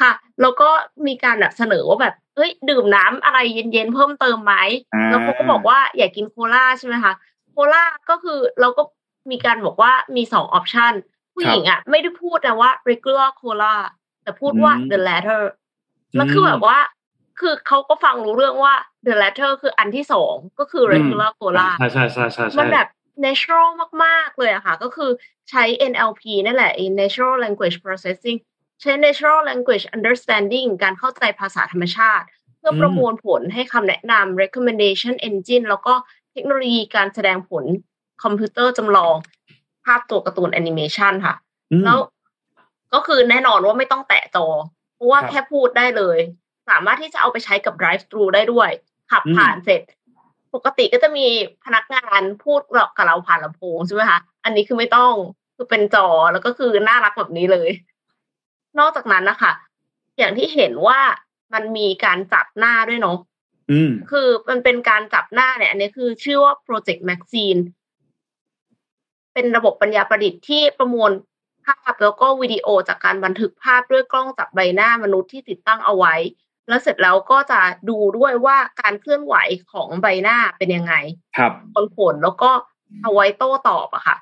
ค่ะ แล้วก็มีการแบบเสนอว่าแบบเอ้ยดื่มน้ำอะไรเย็นๆเพิ่มเติมไหมอ่าแล้วเขาก็บอกว่าอย่ากินโคลาใช่ไหมคะโคลาก็คือเราก็มีการบอกว่ามีสองออปชันผู้หญิงอะ ไม่ได้พูดนะว่า regular cola แต่พูดว่าอืม the latter แล้วคือแบบว่า คือเขาก็ฟังรู้เรื่องว่า the latter คืออันที่สองก็คือ regular cola ใช่ใช่ใช่ใช่ใช่มันแบบ natural มาก ๆ เลยอะค่ะ ก็คือใช้ NLP นั่นแหละ natural language processing ใช้ natural language understanding การเข้าใจภาษาธรรมชาติ เพื่อประมวลผลให้คำแนะนำ recommendation engine แล้วก็เทคโนโลยีการแสดงผลคอมพิวเตอร์จำลองภาพตัวการ์ตูนแอนิเมชันค่ะอืมแล้วก็คือแน่นอนว่าไม่ต้องแตะจอ เพราะว่าครับแค่พูดได้เลย สามารถที่จะเอาไปใช้กับ drive thru ได้ด้วย ขับอืมผ่านเสร็จ ปกติก็จะมีพนักงานพูดกับเราผ่านลำโพงใช่ไหมคะ อันนี้คือไม่ต้องคือเป็นจอแล้วก็คือน่ารักแบบนี้เลย นอกจากนั้นนะคะอย่างที่เห็นว่ามันมีการจับหน้าด้วยเนาะอืมคือมันเป็นการจับหน้าเนี่ยอันนี้คือชื่อว่า Project Maxine เป็นระบบปัญญาประดิษฐ์ที่ประมวลภาพแล้วก็วิดีโอจากการบันทึกภาพด้วยกล้องจับใบหน้ามนุษย์ที่ติดตั้งเอาไว้ แล้วเสร็จแล้วก็จะดูด้วยว่าการเคลื่อนไหวของใบหน้าเป็นยังไง ครับผลผลแล้วก็เอาไว้โต้ตอบอะค่ะ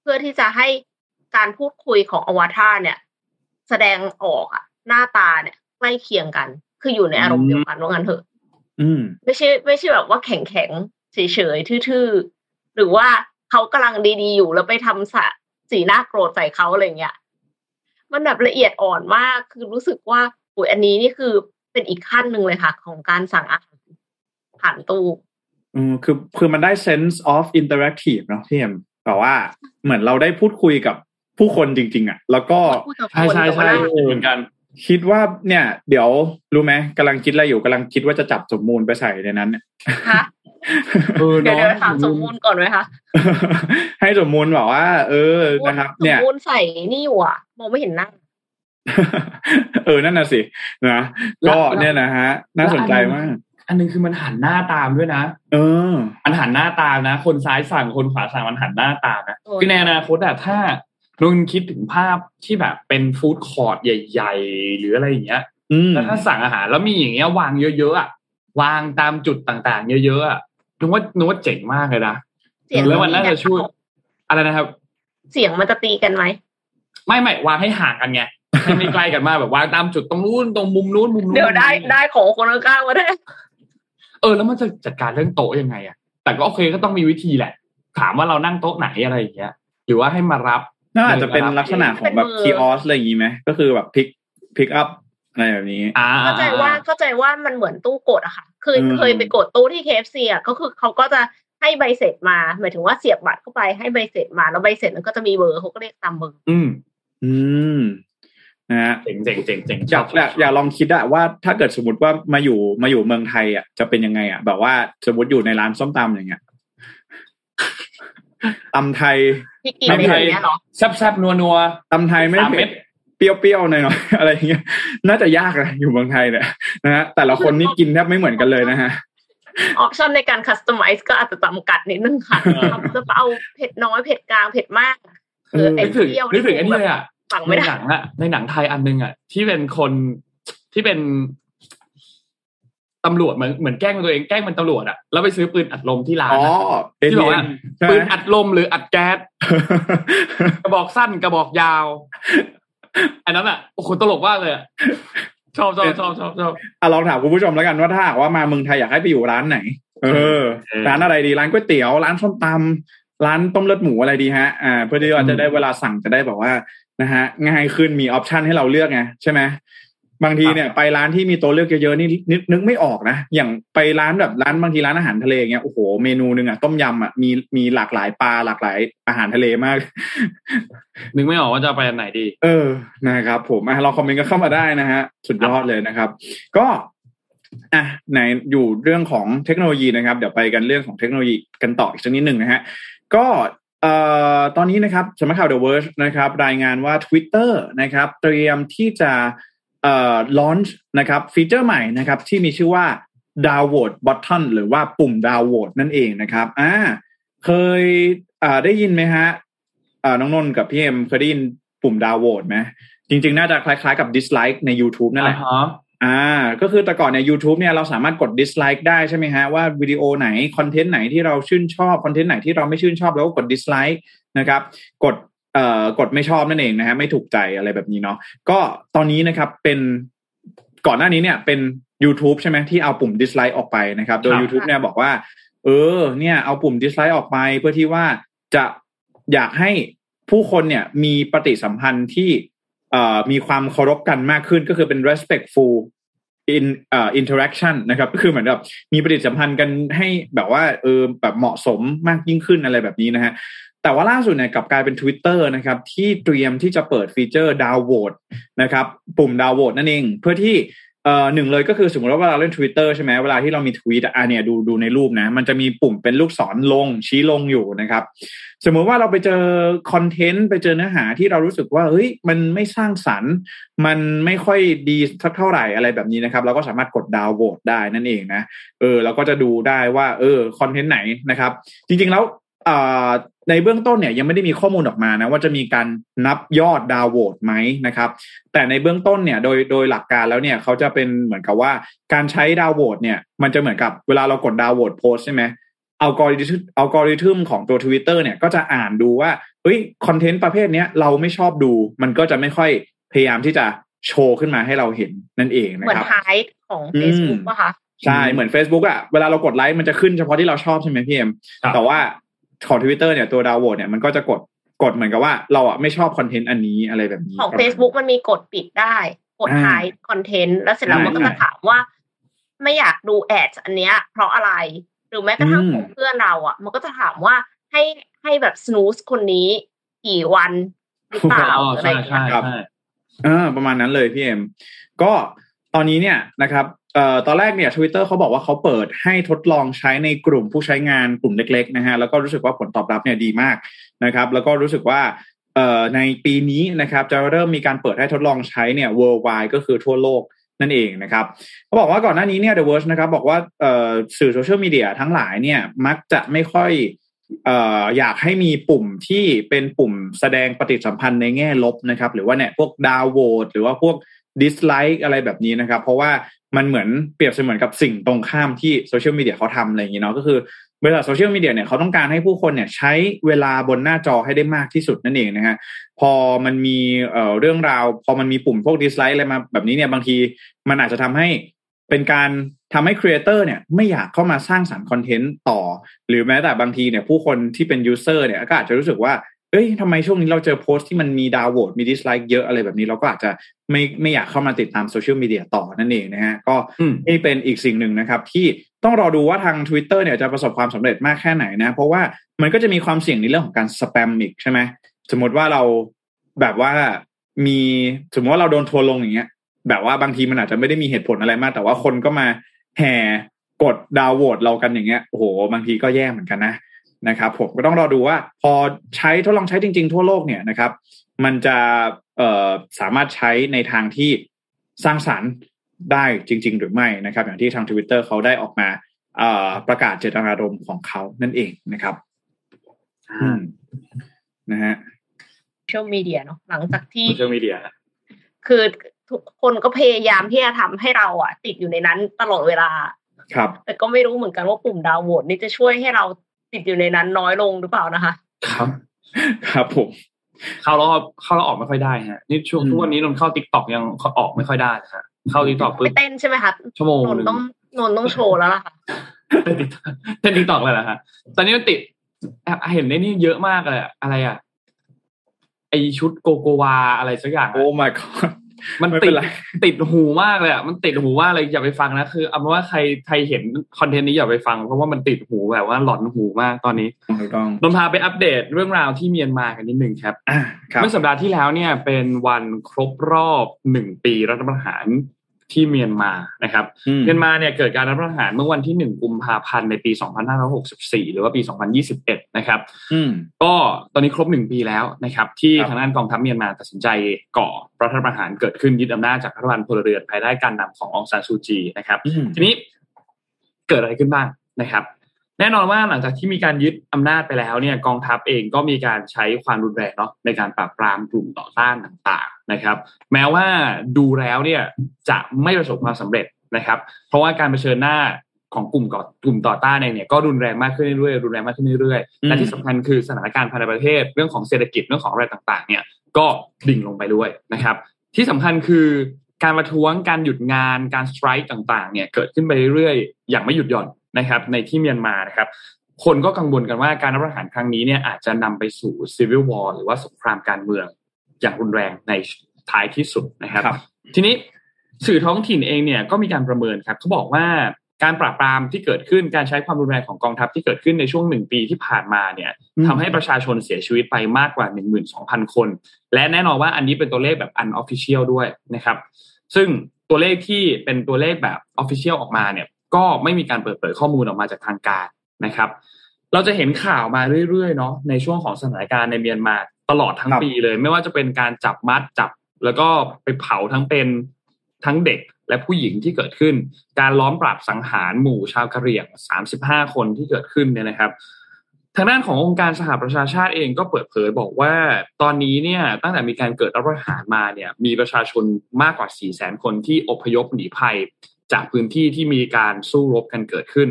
เพื่อที่จะให้การพูดคุยของอวตารเนี่ย แสดงออกอะหน้าตาเนี่ยใกล้เคียงกัน คืออยู่ในอารมณ์เดียวกันว่างั้นเถอะอืมไม่ใช่ ไม่ใช่แบบว่าแข็งแข็งๆเฉยๆทื่อๆ หรือว่าเขากำลังดีๆ อยู่แล้วไปทำสะสีหน้าโกรธใส่เขาอะไรเงี้ยมันแบบละเอียดอ่อนมากคือรู้สึกว่าอุยอันนี้นี่คือเป็นอีกขั้นหนึ่งเลยค่ะ ของการสั่งอาหารผ่านตู้อืมคือคือมันได้ sense of interactive เนาะพี่เอ็มแต่ว่าเหมือนเราได้พูดคุยกับ ผู้คนจริง ๆ อะ แล้วก็พูดกับใช่คนใช่แต่ว่าใช่เหมือนกัน คิดว่าเนี่ย เดี๋ยวรู้ไหมกำลังคิดอะไรอยู่กำลังคิดว่าจะจับสมมูลไปใส่ในนั้นเนี่ยฮะเออเดี๋ยวเนาะเดี๋ยวถามสมมูลก่อนไหมคะให้สมมูลบอกว่า เออนะครับสมเนี่ยมูลใส่นี่อยู่อะมองไม่เห็นหน้าเออนั่นน่ะสินะก็เนี่ยนะฮะ น่าสนใจมาก อันหนึงคือมันหันหน้าตามด้วยนะ เออ มันหันหน้าตามนะ คนซ้ายสั่งคนขวาสั่งมันหันหน้าตามนะโอ้ยคือในอนาคตอะถ้า นุ่นคิดถึงภาพที่แบบเป็นฟู้ดคอร์ทใหญ่ ๆ หรืออะไรอย่างเงี้ยอืมแล้วถ้าสั่งอาหารแล้วมีอย่างเงี้ยวางเยอะๆอะวางตามจุดต่างๆ เยอะๆอะนึกว่านึกว่าเจ๋งมากเลยนะเสียงแล้วมันน่าจะช่วยอะไรนะครับ เสียงมันจะตีกันไหมไม่ไม่วางให้ห่างกันไงให้ไม่ใกล้กันมากแบบวางตามจุดตรงนู้นตรงมุมนู้นมุมนู้นเดี๋ยวได้ได้ของคนข้างๆมาได้เออแล้วมันจะจัดการเรื่องโต๊ะยังไงอะแต่ก็โอเคก็ต้องมีวิธีแหละ ถามว่าเรานั่งโต๊ะไหนอะไรอย่างเงี้ยหรือว่าให้มารับ น่าจะเป็นลักษณะของแบบคีออสอะไรอย่างนี้ไหมก็คือแแบบ pick pick up อะไรแบบนี้อ่าเข้าใจว่าเข้าใจว่ามันเหมือนตู้กดอะค่ะคืออืมเคยไปกดตู้ที่ KFC อะก็คือเขาก็จะให้ใบเสร็จมา หมายถึงว่าเสียบบัตรเข้าไปให้ใบเสร็จมา แล้วใบเสร็จมันก็จะมีเบอร์เขาก็เรียกตามเบอร์อืม อืมนะฮะเจ๋งเจ๋งเจ๋งเจ๋งอยากอยากอยากลองคิดอะว่าถ้าเกิดสมมติว่ามาอยู่มาอยู่เมืองไทยอะจะเป็นยังไงอะแบบว่าสมมติอยู่ในร้านส้มตำอย่างเงี้ย ตำไทยที่กินในอย่างเงี้ยเหรอแซ่บแซ่บนัวนัวตำไทยไม่สามเม็เผ็ดดเปรี้ยวๆหน่อยๆอะไรอย่างเงี้ย น่าจะยากนะอยู่เมืองไทยเนี่ยนะฮะแต่ละคนนี่กินแทบไม่เหมือนกันเลยนะฮะออปชันในการคัสตอมไมซ์ก็อาจจะจำกัดนิดนึงค่ะจะเอาเผ็ดน้อยเผ็ดกลางเผ็ดมากคือไอ้นึกถึงเปรี้ยวนึกถึงไอ้นี่เลยอะฝังในไม่ได้หนังอะในหนังไทยอันนึงอะที่เป็นคนที่เป็น ตำรวจเหมือนเหมือนแกล้งตัวเองแกล้งเป็นตำรวจอะแล้วไปซื้อปืนอัดลมที่ร้านอ๋ออะเอ็นที่บอกเอ็ว่านใช่ไหปืมนอัดลมหรืออัดแก๊สกระบอกสั้นกระบอกยาว อันนั้นอะโอ้โหตลกมากเลยอะชอบชอบชอบชอบชอบอะลองถามคุณผู้ชมแล้วกันว่าถ้าหากว่ามาเมืองไทยอยากให้ไปอยู่ร้านไหนเออเออ ร้านอะไรดีร้านก๋วยเตี๋ยวร้านส้มตำร้านต้มเลือดหมูอะไรดีฮะ อ่า เพื่อที่ว่าอืมจะได้เวลาสั่งจะได้แบบว่านะฮะง่ายขึ้นมีออปชันให้เราเลือกไงใช่ไหม บางทีเนี่ยไปร้านที่มีตัวเลือกเยอะๆนี่นึกนึกไม่ออกนะ อย่างไปร้านแบบร้านบางทีร้านอาหารทะเลเงี้ยโอ้โหเมนูหนึ่งอะต้มยำอะมีมีหลากหลายปลาหลากหลายอาหารทะเลมาก นึกไม่ออกว่าจะเอาไปอันไหนดี เออนะครับ ผมอะเราคอมเมนต์ก็เข้ามาได้นะฮะ สุดยอดเลยนะครับ ก็อะไหนอยู่เรื่องของเทคโนโลยีนะครับ เดี๋ยวไปกันเรื่องของเทคโนโลยีกันต่ออีกสักนิดหนึ่งนะฮะก็เอ่อตอนนี้นะครับสำนักข่าว The Verge นะครับ รายงานว่า Twitter นะครับ เตรียมที่จะ เอ่อ launch นะครับฟีเจอร์ใหม่นะครับที่มีชื่อว่า downvote button หรือว่าปุ่ม downvote นั่นเองนะครับอ่าเคยอ่าได้ยินไหมฮะอ่าน้องนนท์กับพี่เอ็มเคยได้ยินปุ่มดาวโหวตไหมจริง ๆ น่าจะคล้ายๆกับ dislike ใน YouTube นั่นแหละอ่าฮะอ่าก็คือแต่ก่อนใน YouTube เนี่ยเราสามารถกด dislike ได้ใช่ไหมฮะว่าวิดีโอไหน คอนเทนต์ไหนที่เราชื่นชอบ คอนเทนต์ไหนที่เราไม่ชื่นชอบแล้วก็กด dislike นะครับ กด เอ่อกดไม่ชอบนั่นเองนะฮะไม่ถูกใจอะไรแบบนี้เนาะก็ตอนนี้นะครับเป็นก่อนหน้านี้เนี่ยเป็น YouTube ใช่ไหมที่เอาปุ่ม dislike ออกไปนะครับ โดยครับ YouTube เนี่ยบอกว่า เออ เนี่ยเอาปุ่ม dislike ออกไปเพื่อที่ว่าจะอยากให้ผู้คนเนี่ยมีปฏิสัมพันธ์ที่เอ่อมีความเคารพกันมากขึ้นก็คือเป็น respectful in เอ่อ interaction นะครับ ก็คือเหมือนแบบมีปฏิสัมพันธ์กันให้แบบว่าเออแบบเหมาะสมมากยิ่งขึ้นอะไรแบบนี้นะฮะ แต่ว่าล่าสุดเนี่ยกลับกลายเป็น Twitter นะครับที่เตรียมที่จะเปิดฟีเจอร์ดาวโหวตนะครับปุ่มดาวโหวตนั่นเอง เพื่อที่เอ่อหนึ่งเลยก็คือสมมติว่าเวลาเล่น Twitter ใช่ไหมเวลาที่เรามีทวีตอะเนี่ยดูดูในรูปนะ มันจะมีปุ่มเป็นลูกศรลงชี้ลงอยู่นะครับ สมมุติว่าเราไปเจอคอนเทนต์ไปเจอเนื้อหาที่เรารู้สึกว่าเฮ้ยมันไม่สร้างสรรค์ มันไม่ค่อยดีสักเท่าไหร่อะไรแบบนี้นะครับ เราก็สามารถกดดาวโหวตได้นั่นเองนะเออเราก็จะดูได้ว่าเออคอนเทนต์ไหนนะครับ จริงๆแล้ว ในเบื้องต้นเนี่ยยังไม่ได้มีข้อมูลออกมานะว่าจะมีการนับยอดดาวโหวตไหมนะครับ แต่ในเบื้องต้นเนี่ยโดยโดยหลักการแล้วเนี่ยเขาจะเป็นเหมือนกับว่าการใช้ดาวโหวตเนี่ย มันจะเหมือนกับเวลาเรากด downvote โพสต์ใช่ไหมอัลกอริทึมอัลกอริทึมของตัว Twitter เนี่ยก็จะอ่านดูว่าเฮ้ยคอนเทนต์ประเภทเนี้ยเราไม่ชอบดู มันก็จะไม่ค่อยพยายามที่จะโชว์ขึ้นมาให้เราเห็นนั่นเองนะเหมือคนรับไฮท์ของ Facebook อืมป่ะคะใช่เหมือน Facebook อะเวลาเรากดไลค์มันจะขึ้นเฉพาะที่เราชอบใช่ไหมพี่เอ็มครับแต่ว่า ของ Twitter เนี่ยตัวดาวโหวตเนี่ยมันก็จะกดกดเหมือนกับว่า เราอะไม่ชอบคอนเทนต์อันนี้อะไรแบบนี้ ของประมาณ Facebook มันมีกดปิดได้ กดอ่า hide content แล้วเสร็จแล้วใช่มันก็จะถามว่า ไม่อยากดู ad อันเนี้ย เพราะอะไร หรือแม้กระทั่งอืมของเพื่อนเราอะ มันก็จะถามว่าให้ให้แบบส o ู z คนนี้กี่วันหรือเปล่าอ๋ออะไรใช่อย่างเงี้ใช่ยครับใช่เออประมาณนั้นเลยพี่เอ็มก็ตอนนี้เนี่ยนะครับ เอ่อตอนแรกเนี่ย Twitter เขาบอกว่าเขาเปิดให้ทดลองใช้ในกลุ่มผู้ใช้งานกลุ่มเล็กๆนะฮะแล้วก็รู้สึกว่าผลตอบรับเนี่ยดีมากนะครับ แล้วก็รู้สึกว่าเอ่อในปีนี้นะครับจะเริ่มมีการเปิดให้ทดลองใช้เนี่ย worldwide ก็คือทั่วโลกนั่นเองนะครับเขาบอกว่าก่อนหน้านี้เนี่ย The Verge นะครับบอกว่าสื่อโซเชียลมีเดียทั้งหลายเนี่ยมักจะไม่ค่อยออยากให้มีปุ่มที่เป็นปุ่มแสดงปฏิสัมพันธ์ในแง่ลบนะครับ หรือว่าเนี่ยพวกดาวโหวตหรือว่าพวก dislike อะไรแบบนี้นะครับ เพราะว่า มันเหมือนเปรียบเสมือนกับสิ่งตรงข้ามที่โซเชียลมีเดียเขาทำอะไรอย่างนี้เนาะก็คือเวลาโซเชียลมีเดียเนี่ยเขาต้องการให้ผู้คนเนี่ยใช้เวลาบนหน้าจอให้ได้มากที่สุดนั่นเองนะฮะพอมันมีเอ่อเรื่องราว พอมันมีปุ่มพวก dislike อะไรมาแบบนี้เนี่ยบางทีมันอาจจะทำให้เป็นการทำให้ creator เนี่ยไม่อยากเข้ามาสร้างสรรค์ content ต่อ หรือแม้แต่บางทีเนี่ยผู้คนที่เป็น user เนี่ยก็อาจจะรู้สึกว่า เอ้ยทำไมช่วงนี้เราเจอโพสต์ที่มันมีดาวโหวตมี dislike เยอะอะไรแบบนี้เราก็อาจจะไม่ไม่อยากเข้ามาติดตามโซเชียลมีเดียต่อนั่นเองนะฮะก็อืมนี่เป็นอีกสิ่งหนึ่งนะครับ ที่ต้องรอดูว่าทาง Twitter เนี่ยจะประสบความสำเร็จมากแค่ไหนนะ เพราะว่ามันก็จะมีความเสี่ยงในเรื่องของการสแปมอีกใช่ไหมสมมติว่าเราแบบว่ามีสมมติว่าเราโดนทัวร์ลงอย่างเงี้ย แบบว่าบางทีมันอาจจะไม่ได้มีเหตุผลอะไรมาก แต่ว่าคนก็มาแห่กดดาวน์โหวตเรากันอย่างเงี้ยโอ้โหบางทีก็แย่เหมือนกันนะ นะครับผมก็ต้องรอดูว่า พอใช้ทดลองใช้จริง ๆ ทั่วโลกเนี่ยนะครับ มันจะเอ่อสามารถใช้ในทางที่สร้างสรรค์ได้จริง ๆ หรือไม่นะครับ อย่างที่ทาง Twitter เขาได้ออกมาเอ่อประกาศเจตนารมณ์ของเขานั่นเองนะครับอืมนะฮะโซเชียลมีเดียเนาะหลังจากที่โซเชียลมีเดียคือทุกคนก็พยายามที่จะทำให้เราอะติดอยู่ในนั้นตลอดเวลา ครับ แต่ก็ไม่รู้เหมือนกันว่าปุ่ม downvote นี่จะช่วยให้เรา ติดอยู่ในนั้นน้อยลงหรือเปล่านะคะ ครับ ครับผมเข้าแล้วเข้าแล้วออกไม่ค่อยได้ฮะนี่ช่วงอืมทุกวันนี้นนเข้า TikTok ยังออกไม่ค่อยได้ฮะเข้า TikTok ไปปุ๊บเต้นใช่ไหมคะชั่วโมงนหนนึ่งต้องนนต้องโชว์แล้วล่ะค่ะเต้น TikTok เต้น TikTok เลยนะฮะตอนนี้มันติดแอบเห็นในนี่เยอะมากเลยอะอะไรอะไอชุดโกโกวาอะไรสักอย่างอะโอ้ my god มันไม่เป็ติดนไรติดหูมากเลยอะมันติดหูมากเลยอย่าไปฟังนะคือเอาเป็นว่าใครใครเห็น content นี้อย่าไปฟังเพราะว่ามันติดหูแบบว่าหลอนหูมากตอนนี้ถูกต้องนนพาไปอัปเดตเรื่องราวที่เมียนมากันนิดหนึ่งครับอ่าครับเมื่อสัปดาห์ที่แล้วเนี่ยเป็นวันครบรอบหนึ่งปีรัฐประหาร ที่เมียนมานะครับอืมเมียนมาเนี่ยเกิดการรัฐประหารเมื่อวันที่หนึ่งกุมภาพันธ์ในปี 2564 หรือว่าปี 2021 นะครับอืมก็ตอนนี้ครบหนึ่งปีแล้วนะครับ ที่ครับทางด้านกองทัพเมียนมาตัดสินใจก่อรัฐประหารเกิดขึ้นยึดอำนาจจากรัฐบาลพลเรือนภายใต้การนำขององซานซูจีนะครับอืมทีนี้เกิดอะไรขึ้นบ้างนะครับ แน่นอนว่าหลังจากที่มีการยึดอำนาจไปแล้วเนี่ยกองทัพเองก็มีการใช้ความรุนแรงเนาะในการปราบปรามกลุ่มต่อต้านต่างๆ นะครับ แม้ว่าดูแล้วเนี่ยจะไม่ประสบความสำเร็จนะครับ เพราะว่าการเผชิญหน้าของกลุ่มก่อกลุ่มต่อต้านเองเนี่ยก็รุนแรงมากขึ้นเรื่อยๆรุนแรงมากขึ้นเรื่อยอืๆมและที่สำคัญคือสถานการณ์ภายในประเทศเรื่องของเศรษฐกิจเรื่องของอะไรต่างๆ เนี่ยก็ดิ่งลงไปด้วยนะครับ ที่สำคัญคือการประท้วงการหยุดงานการสไตร์ต่างๆ เนี่ยเกิดขึ้นไปเรื่อยๆ อย่างไม่หยุดหย่อนนะครับ ในที่เมียนมานะครับ คนก็กังวลกันว่าการรัฐประหารครั้งนี้เนี่ยอาจจะนำไปสู่ civil war หรือว่าสงครามการเมือง อย่างรุนแรงในท้ายที่สุดนะครับครับทีนี้สื่อท้องถิ่นเองเนี่ยก็มีการประเมินครับเขาบอกว่าการปราบปรามที่เกิดขึ้นการใช้ความรุนแรงของกองทัพที่เกิดขึ้นในช่วงหนึ่งปีที่ผ่านมาเนี่ยอืมทำให้ประชาชนเสียชีวิตไปมากกว่า 12,000 คน และแน่นอนว่าอันนี้เป็นตัวเลขแบบ unofficial ด้วยนะครับ ซึ่งตัวเลขที่เป็นตัวเลขแบบ official ออกมาเนี่ย ก็ไม่มีการเปิดเผยข้อมูลออกมาจากทางการนะครับ เราจะเห็นข่าวมาเรื่อยๆเนาะในช่วงของสถานการณ์ในเมียนมา ตลอดทั้งครับปีเลย ไม่ว่าจะเป็นการจับมัดจับ แล้วก็ไปเผาทั้งเป็นทั้งเด็กและผู้หญิงที่เกิดขึ้น การล้อมปราบสังหารหมู่ชาวกะเหรี่ยง 35 คนที่เกิดขึ้นเนี่ยนะครับ ทางด้านขององค์การสหประชาชาติเองก็เปิดเผยบอกว่า ตอนนี้เนี่ยตั้งแต่มีการเกิดรัฐประหารมาเนี่ย มีประชาชนมากกว่า 4 0 0 0 0 0คนที่อพยพหนีภัย จากพื้นที่ที่มีการสู้รบกันเกิดขึ้น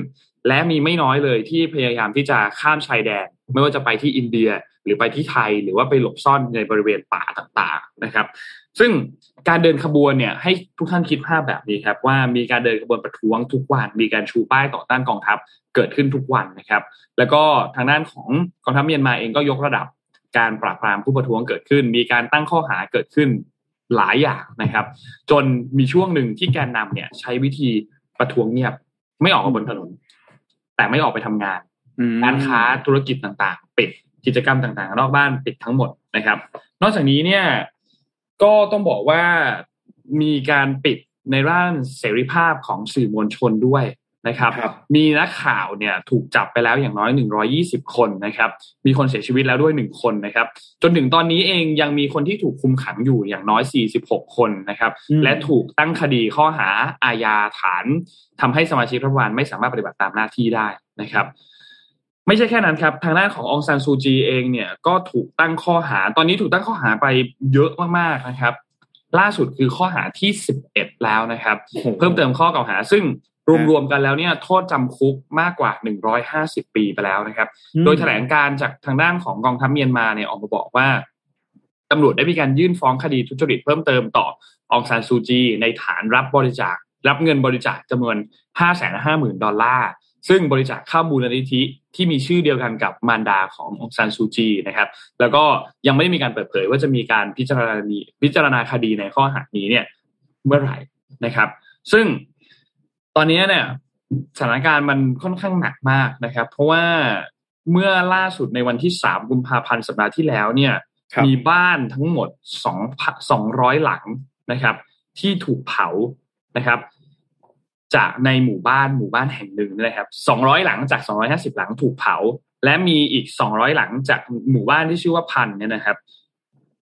และมีไม่น้อยเลยที่พยายามที่จะข้ามชายแดน ไม่ว่าจะไปที่อินเดีย หรือไปที่ไทยหรือว่าไปหลบซ่อนในบริเวณป่าต่างๆนะครับ ซึ่งการเดินขบวนเนี่ยให้ทุกท่านคิดภาพแบบนี้ครับ ว่ามีการเดินขบวนประท้วงทุกวัน มีการชูป้ายต่อต้านกองทัพเกิดขึ้นทุกวันนะครับ แล้วก็ทางด้านของกองทัพเมียนมาเองก็ยกระดับการปราบปรามผู้ประท้วงเกิดขึ้น มีการตั้งข้อหาเกิดขึ้นหลายอย่างนะครับ จนมีช่วงหนึ่งที่แกนนำเนี่ยใช้วิธีประท้วงเงียบ ไม่ออกมาบนถนน แต่ไม่ออกไปทำงานอืมร้านค้าธุรกิจต่างๆ ปิด กิจกรรมต่างๆ นอกบ้านปิดทั้งหมดนะครับ นอกจากนี้เนี่ยก็ต้องบอกว่ามีการปิดในด้านเสรีภาพของสื่อมวลชนด้วยนะครับครับมีนักข่าวเนี่ยถูกจับไปแล้วอย่างน้อย 120 คนนะครับ มีคนเสียชีวิตแล้วด้วยหนึ่งคนนะครับ จนถึงตอนนี้เองยังมีคนที่ถูกคุมขังอยู่อย่างน้อย 46 คนนะครับอืมและถูกตั้งคดีข้อหาอาญาฐานทำให้สมาชิกรัฐบาลไม่สามารถปฏิบัติตามหน้าที่ได้นะครับ ไม่ใช่แค่นั้นครับ ทางด้านขององซานซูจีเองเนี่ยก็ถูกตั้งข้อหา ตอนนี้ถูกตั้งข้อหาไปเยอะมากๆนะครับ ล่าสุดคือข้อหาที่11แล้วนะครับโอ้โหเพิ่มเติมข้อกล่าวหา ซึ่งรวมๆกันแล้วเนี่ยโทษจำคุกมากกว่า 150 ปีไปแล้วนะครับอืมโดยแถลงการจากทางด้านของกองทัพเมียนมาเนี่ยออกมาบอกว่าตำรวจได้มีการยื่นฟ้องคดีทุจริตเพิ่มเติมต่อองซานซูจี ในฐานรับบริจาครับเงินบริจาคจำนวนห้าแสนห้าหมื่นดอลลาร์ ซึ่งบริจาคเข้ามูลนิธิ ที่มีชื่อเดียวกันกับมารดาขององซานซูจีนะครับ แล้วก็ยังไม่ได้มีการเปิดเผยว่าจะมีการพิจารณาพิจารณาคดีในข้อหานี้เนี่ย เมื่อไหร่นะครับ ซึ่งตอนนี้เนี่ยสถานการณ์มันค่อนข้างหนักมากนะครับ เพราะว่าเมื่อล่าสุดในวันที่สามกุมภาพันธ์สัปดาห์ที่แล้วเนี่ยครับมีบ้านทั้งหมดสองสองร้อยหลังนะครับ ที่ถูกเผานะครับ จากในหมู่บ้านหมู่บ้านแห่งหนึ่งนะครับสองร้อยหลังจากสองร้อยห้าสิบหลังถูกเผา และมีอีกสองร้อยหลังจากหมู่บ้านที่ชื่อว่าพันเนี่ยนะครับ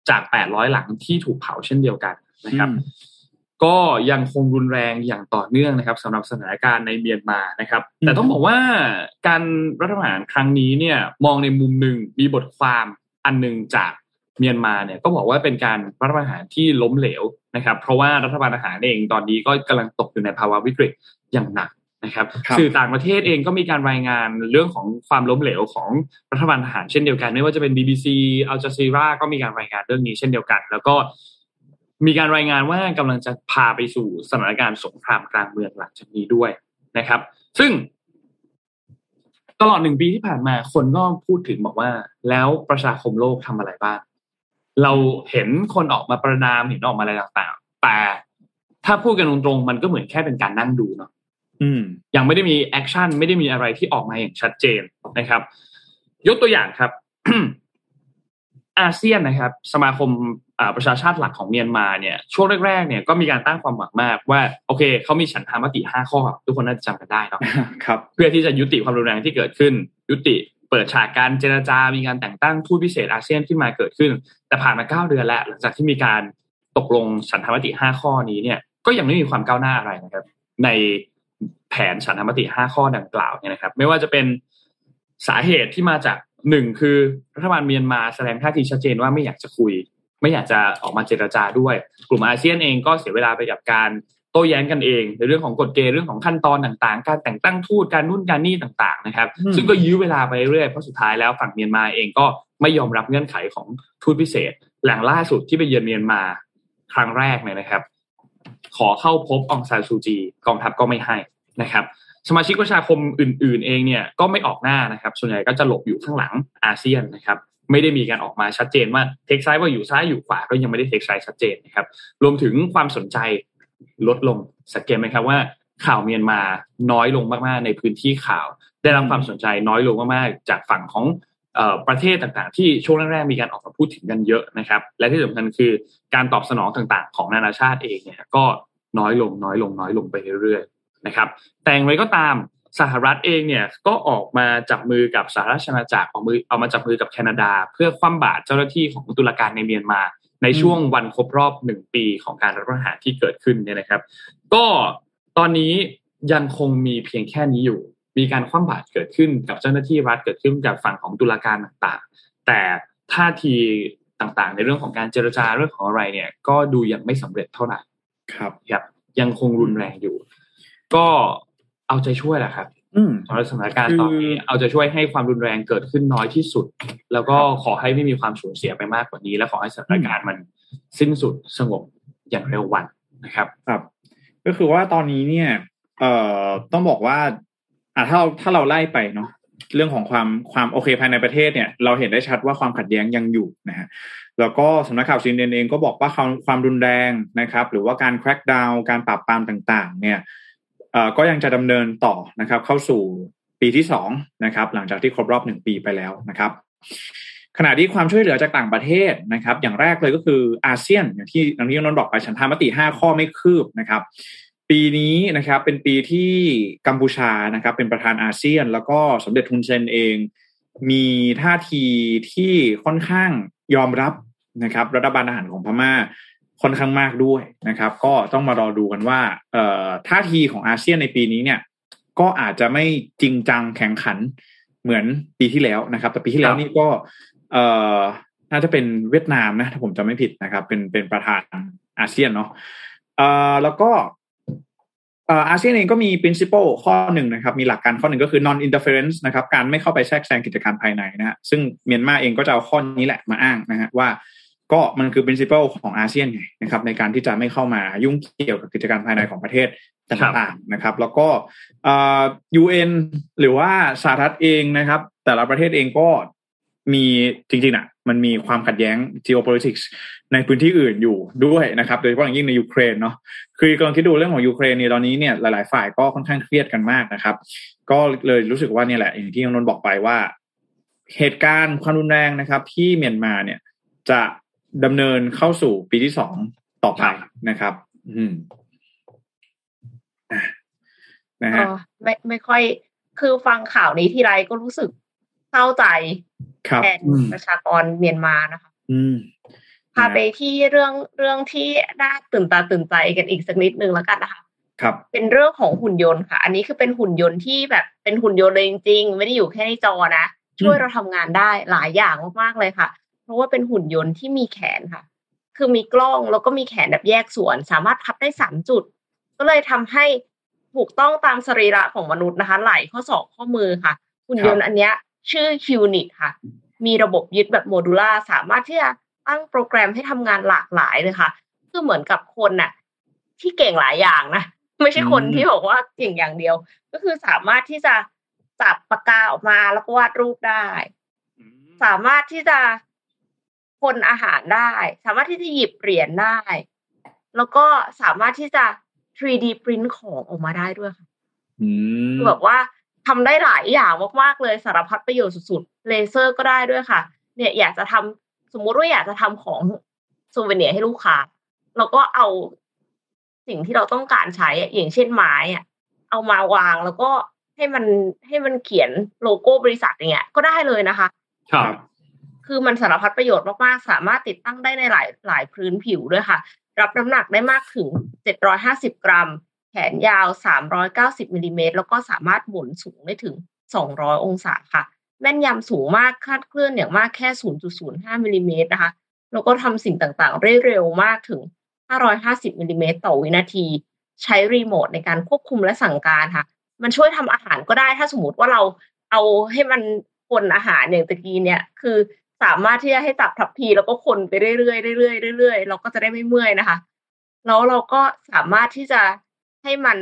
จากแปดร้อยหลังที่ถูกเผาเช่นเดียวกันนะครับอืมก็ยังคงรุนแรงอย่างต่อเนื่องนะครับสำหรับสถานการณ์ในเมียนมานะครับ แต่ต้องบอกว่าการรัฐประหารครั้งนี้เนี่ย มองในมุมหนึ่งมีบทความอันหนึ่งจากเมียนมาเนี่ยก็บอกว่าเป็นการรัฐประหารที่ล้มเหลว นะครับ เพราะว่ารัฐบาลทหารเองตอนนี้ก็กำลังตกอยู่ในภาวะวิกฤตอย่างหนักนะครับครับสื่อต่างประเทศเองก็มีการรายงานเรื่องของความล้มเหลวของรัฐบาลทหารเช่นเดียวกัน ไม่ว่าจะเป็น BBC อัลจ z ซีราก็มีการรายงานเรื่องนี้เช่นเดียวกัน แล้วก็มีการรายงานว่ากำลังจะพาไปสู่สถานการณ์สงครามกลางเมืองหลังจากนี้ด้วยนะครับ ซึ่ง ตลอดหนึ่งปีที่ผ่านมาคนก็พูดถึงบอกว่า แล้วประชาคมโลกทำอะไรบ้าง เราเห็นคนออกมาประนามเห็นออกมาอะไรต่างๆ แต่ถ้าพูดกันตรงๆมันก็เหมือนแค่เป็นการนั่งดูเนาะอืมยังไม่ได้มี action ไม่ได้มีอะไรที่ออกมาอย่างชัดเจนนะครับ ยกตัวอย่างครับอาเซียนนะครับ สมาคมอ่าประชาชาติหลักของเมียนมาเนี่ยช่วงแรกๆเนี่ยก็มีการตั้งความหวังมากว่า โอเคเขามีฉันทามติห้าข้อ ทุกคนน่าจะจำกันได้เนาะครับ เพื่อที่จะยุติความรุนแรงที่เกิดขึ้น ยุติ เปิดฉากการเจรจา มีการแต่งตั้งทูตพิเศษอาเซียนขึ้นมาเกิดขึ้น แต่ผ่านมาเก้าเดือนแล้วหลังจากที่มีการตกลงฉันทามติห้าข้อนี้เนี่ย ก็ยังไม่มีความก้าวหน้าอะไรนะครับ ในแผนฉันทามติห้าข้อดังกล่าวเนี่ยนะครับ ไม่ว่าจะเป็นสาเหตุที่มาจากหนึ่งคือรัฐบาลเมียนมาแสดงท่าทีชัดเจนว่าไม่อยากจะคุย ไม่อยากจะออกมาเจรจาด้วย กลุ่มอาเซียนเองก็เสียเวลาไปกับการ โต้แย้งกันเองในเรื่องของกฎเกณฑ์เรื่องของขั้นตอนต่างๆ การแต่งตั้งทูตการนู่นการนี่ต่าง ๆ นะครับอืมซึ่งก็ยื้อเวลาไปเรื่อยเพราะสุดท้ายแล้วฝั่งเมียนมาเองก็ไม่ยอมรับเงื่อนไขของทูตพิเศษแหล่งล่าสุดที่ไปเยือนเมียนมาครั้งแรกเนี่ยนะครับ ขอเข้าพบองซานซูจี กองทัพก็ไม่ให้นะครับ สมาชิกประชาคมอื่น ๆ เองเนี่ยก็ไม่ออกหน้านะครับ ส่วนใหญ่ก็จะหลบอยู่ข้างหลังอาเซียนนะครับไม่ได้มีการออกมาชัดเจนว่าเทคไซด์ว่าอยู่ซ้ายอยู่ขวาก็ยังไม่ได้เทคไซด์ชัดเจนนะครับ รวมถึงความสนใจ ลดลงสังเกตไหมครับว่าข่าวเมียนมาน้อยลงมากๆในพื้นที่ข่าว ได้รับความสนใจน้อยลงมากๆ จากฝั่งของอประเทศต่างๆ ที่ช่วงแรกๆมีการออกมาพูดถึงกันเยอะนะครับ และที่สำคัญคือการตอบสนองต่างๆ ของนานาชาติเองเนี่ยก็น้อยลงน้อยลงน้อยลงไปเรื่อยๆนะครับ แต่อย่างไรก็ตามสหรัฐเองเนี่ยก็ออกมาจับมือกับสหราชอาณาจักรออกมือเอามาจับมือกับแคนาดา เพื่อคว่ำบาตรเจ้าหน้าที่ของตุลาการในเมียนมา ในช่วงวันครบรอบหนึ่งปีของการรัฐประหารที่เกิดขึ้นเนี่ยนะครับ ก็ตอนนี้ยังคงมีเพียงแค่นี้อยู่ มีการคว่ำบาตรเกิดขึ้นกับเจ้าหน้าที่รัฐเกิดขึ้นกับฝั่งของตุลาการต่างๆ แต่ท่าทีต่างๆ ในเรื่องของการเจรจาเรื่องของอะไรเนี่ย ก็ดูยังไม่สำเร็จเท่าไหร่ครับครับ ยังคงรุนแรงอยู่ ก็เอาใจช่วยแหละครับ อืมสำหรับสถานการณ์ตอนนี้เอาใจะช่วยให้ความรุนแรงเกิดขึ้นน้อยที่สุด แล้วก็ขอให้ไม่มีความสูญเสียไปมากกว่านี้ และขอให้สถานการณ์มันสิ้นสุดสงบอย่างเร็ววันนะครับ ครับ ก็คือว่าตอนนี้เนี่ย เอ่อต้องบอกว่าอ่าถ้าเราถ้าเราไล่ไปเนาะเรื่องของความความโอเคภายในประเทศเนี่ย เราเห็นได้ชัดว่าความขัดแย้งยังอยู่นะฮะแล้วก็สำนักข่าวซีเนเองก็บอกว่าความความรุนแรงนะครับ หรือว่าการแคร็กดาวการปราบปรามต่าง ๆ เนี่ยเอ่อ ก็ยังจะดำเนินต่อนะครับ เข้าสู่ปีที่สองนะครับ หลังจากที่ครบรอบหนึ่งปีไปแล้วนะครับขณะที่ความช่วยเหลือจากต่างประเทศนะครับ อย่างแรกเลยก็คืออาเซียนอย่างที่อย่างที่นนท์บอกไปฉันทามติห้าข้อไม่คืบนะครับ ปีนี้นะครับเป็นปีที่กัมพูชานะครับ เป็นประธานอาเซียน แล้วก็สมเด็จทุนเซนเอง มีท่าทีที่ค่อนข้างยอมรับนะครับ รัฐบาลทหารของพม่า ค่อนข้างมากด้วยนะครับ ก็ต้องมารอดูกันว่าเอ่อท่าทีของอาเซียนในปีนี้เนี่ย ก็อาจจะไม่จริงจังแข่งขันเหมือนปีที่แล้วนะครับ แต่ปีที่แล้วนี่ก็เอ่อน่าจะเป็นเวียดนามนะถ้าผมจำไม่ผิดนะครับ เป็นเป็นประธานอาเซียนเนาะเอ่อแล้วก็เอ่ออาเซียนเองก็มี principle ข้อหนึ่งนะครับ มีหลักการข้อหนึ่งก็คือ non interference นะครับ การไม่เข้าไปแทรกแซงกิจการภายในนะฮะซึ่งเมียนมาเองก็จะเอาข้อนี้แหละมาอ้างนะฮะว่า ก็มันคือ principle ของอาเซียนไงนะครับในการที่จะไม่เข้ามายุ่งเกี่ยวกับกิจการภายในของประเทศต่างๆนะครับ แล้วก็ยูเอ็นหรือว่าสหรัฐเองนะครับ แต่ละประเทศเองก็มีจริงๆอะ มันมีความขัดแย้ง geopolitics ในพื้นที่อื่นอยู่ด้วยนะครับ โดยเฉพาะอย่างยิ่งในยูเครนเนาะคือกำลังคิดดูเรื่องของยูเครนเนี่ยตอนนี้เนี่ยหลายๆฝ่ายก็ค่อนข้างเครียดกันมากนะครับ ก็เลยรู้สึกว่าเนี่ยแหละอย่างที่นนท์บอกไปว่า เหตุการณ์ความรุนแรงนะครับ ที่เมียนมาเนี่ยจะ ดำเนินเข้าสู่ปีที่สองต่อไปนะครับ อืมนะฮะเออไม่ไม่ค่อยคือฟังข่าวนี้ทีไรก็รู้สึกเศร้าใจครับแทนอืมประชากรเมียนมานะคะ อืมพาไปที่เรื่องเรื่องที่น่าตื่นตาตื่นใจกันอีกสักนิดนึงแล้วกันนะคะ ครับ เป็นเรื่องของหุ่นยนต์ค่ะ อันนี้คือเป็นหุ่นยนต์ที่แบบเป็นหุ่นยนต์เลยจริงๆ ไม่ได้อยู่แค่ในจอนะ ช่วยเราทำงานได้หลายอย่างมากๆเลยค่ะเพ ราะว่าเป็นหุ่นยนต์ที่มีแขนค่ะ คือมีกล้องแล้วก็มีแขนแบบแยกส่วน สามารถพับได้สามจุด ก็เลยทำให้ถูกต้องตามสรีระของมนุษย์นะคะ ไหล่ข้อศอกข้อมือค่ะ หุ่นยนต์อันเนี้ย ชื่อ Qnit ค่ะ มีระบบยึดแบบโมดูล่าสามารถที่จะตั้งโปรแกรมให้ทำงานหลากหลายเลยค่ะ คือเหมือนกับคนน่ะ ที่เก่งหลายอย่างนะไม่ใช่คนอืมที่บอกว่าเก่งอย่างเดียว ก็คือสามารถที่จะจับปากกาออกมาแล้วก็วาดรูปได้ สามารถที่จะ คนอาหารได้ สามารถที่จะหยิบเหรียญได้ แล้วก็สามารถที่จะ 3D print ของออกมาได้ด้วยค่ะอืมคือแบบว่าทำได้หลายอย่างมากๆเลยสารพัดประโยชน์สุดๆเลเซอร์ก็ได้ด้วยค่ะ เนี่ยอยากจะทำสมมุติว่าอยากจะทำของซูเวเนียร์ให้ลูกค้าเราก็เอาสิ่งที่เราต้องการใช้อะอย่างเช่นไม้อะเอามาวางแล้วก็ให้มันให้มันเขียนโลโก้บริษัทอย่างเงี้ยก็ได้เลยนะคะ ครับ คือมันสารพัดประโยชน์มากๆ สามารถติดตั้งได้ในหลายหลายพื้นผิวด้วยค่ะ รับน้ำหนักได้มากถึง 750 กรัม แขนยาว 390มิลลิเมตรแล้วก็สามารถหมุนสูงได้ถึง 200 องศาค่ะ แม่นยำสูงมากคาดเคลื่อนอย่างมากแค่ 0.05มิลลิเมตรนะคะ แล้วก็ทำสิ่งต่างๆ ได้เร็วมากถึง 550มิลลิเมตรต่อวินาที ใช้รีโมทในการควบคุมและสั่งการค่ะ มันช่วยทำอาหารก็ได้ถ้าสมมติว่าเราเอาให้มันคนอาหารอย่างตะกี้เนี่ย คือ สามารถที่จะให้ตับทับพีแล้วก็คนไปเรื่อยๆเรื่อยๆเรื่อยๆเราก็จะได้ไม่เมื่อยนะคะ แล้วเราก็สามารถที่จะให้มัน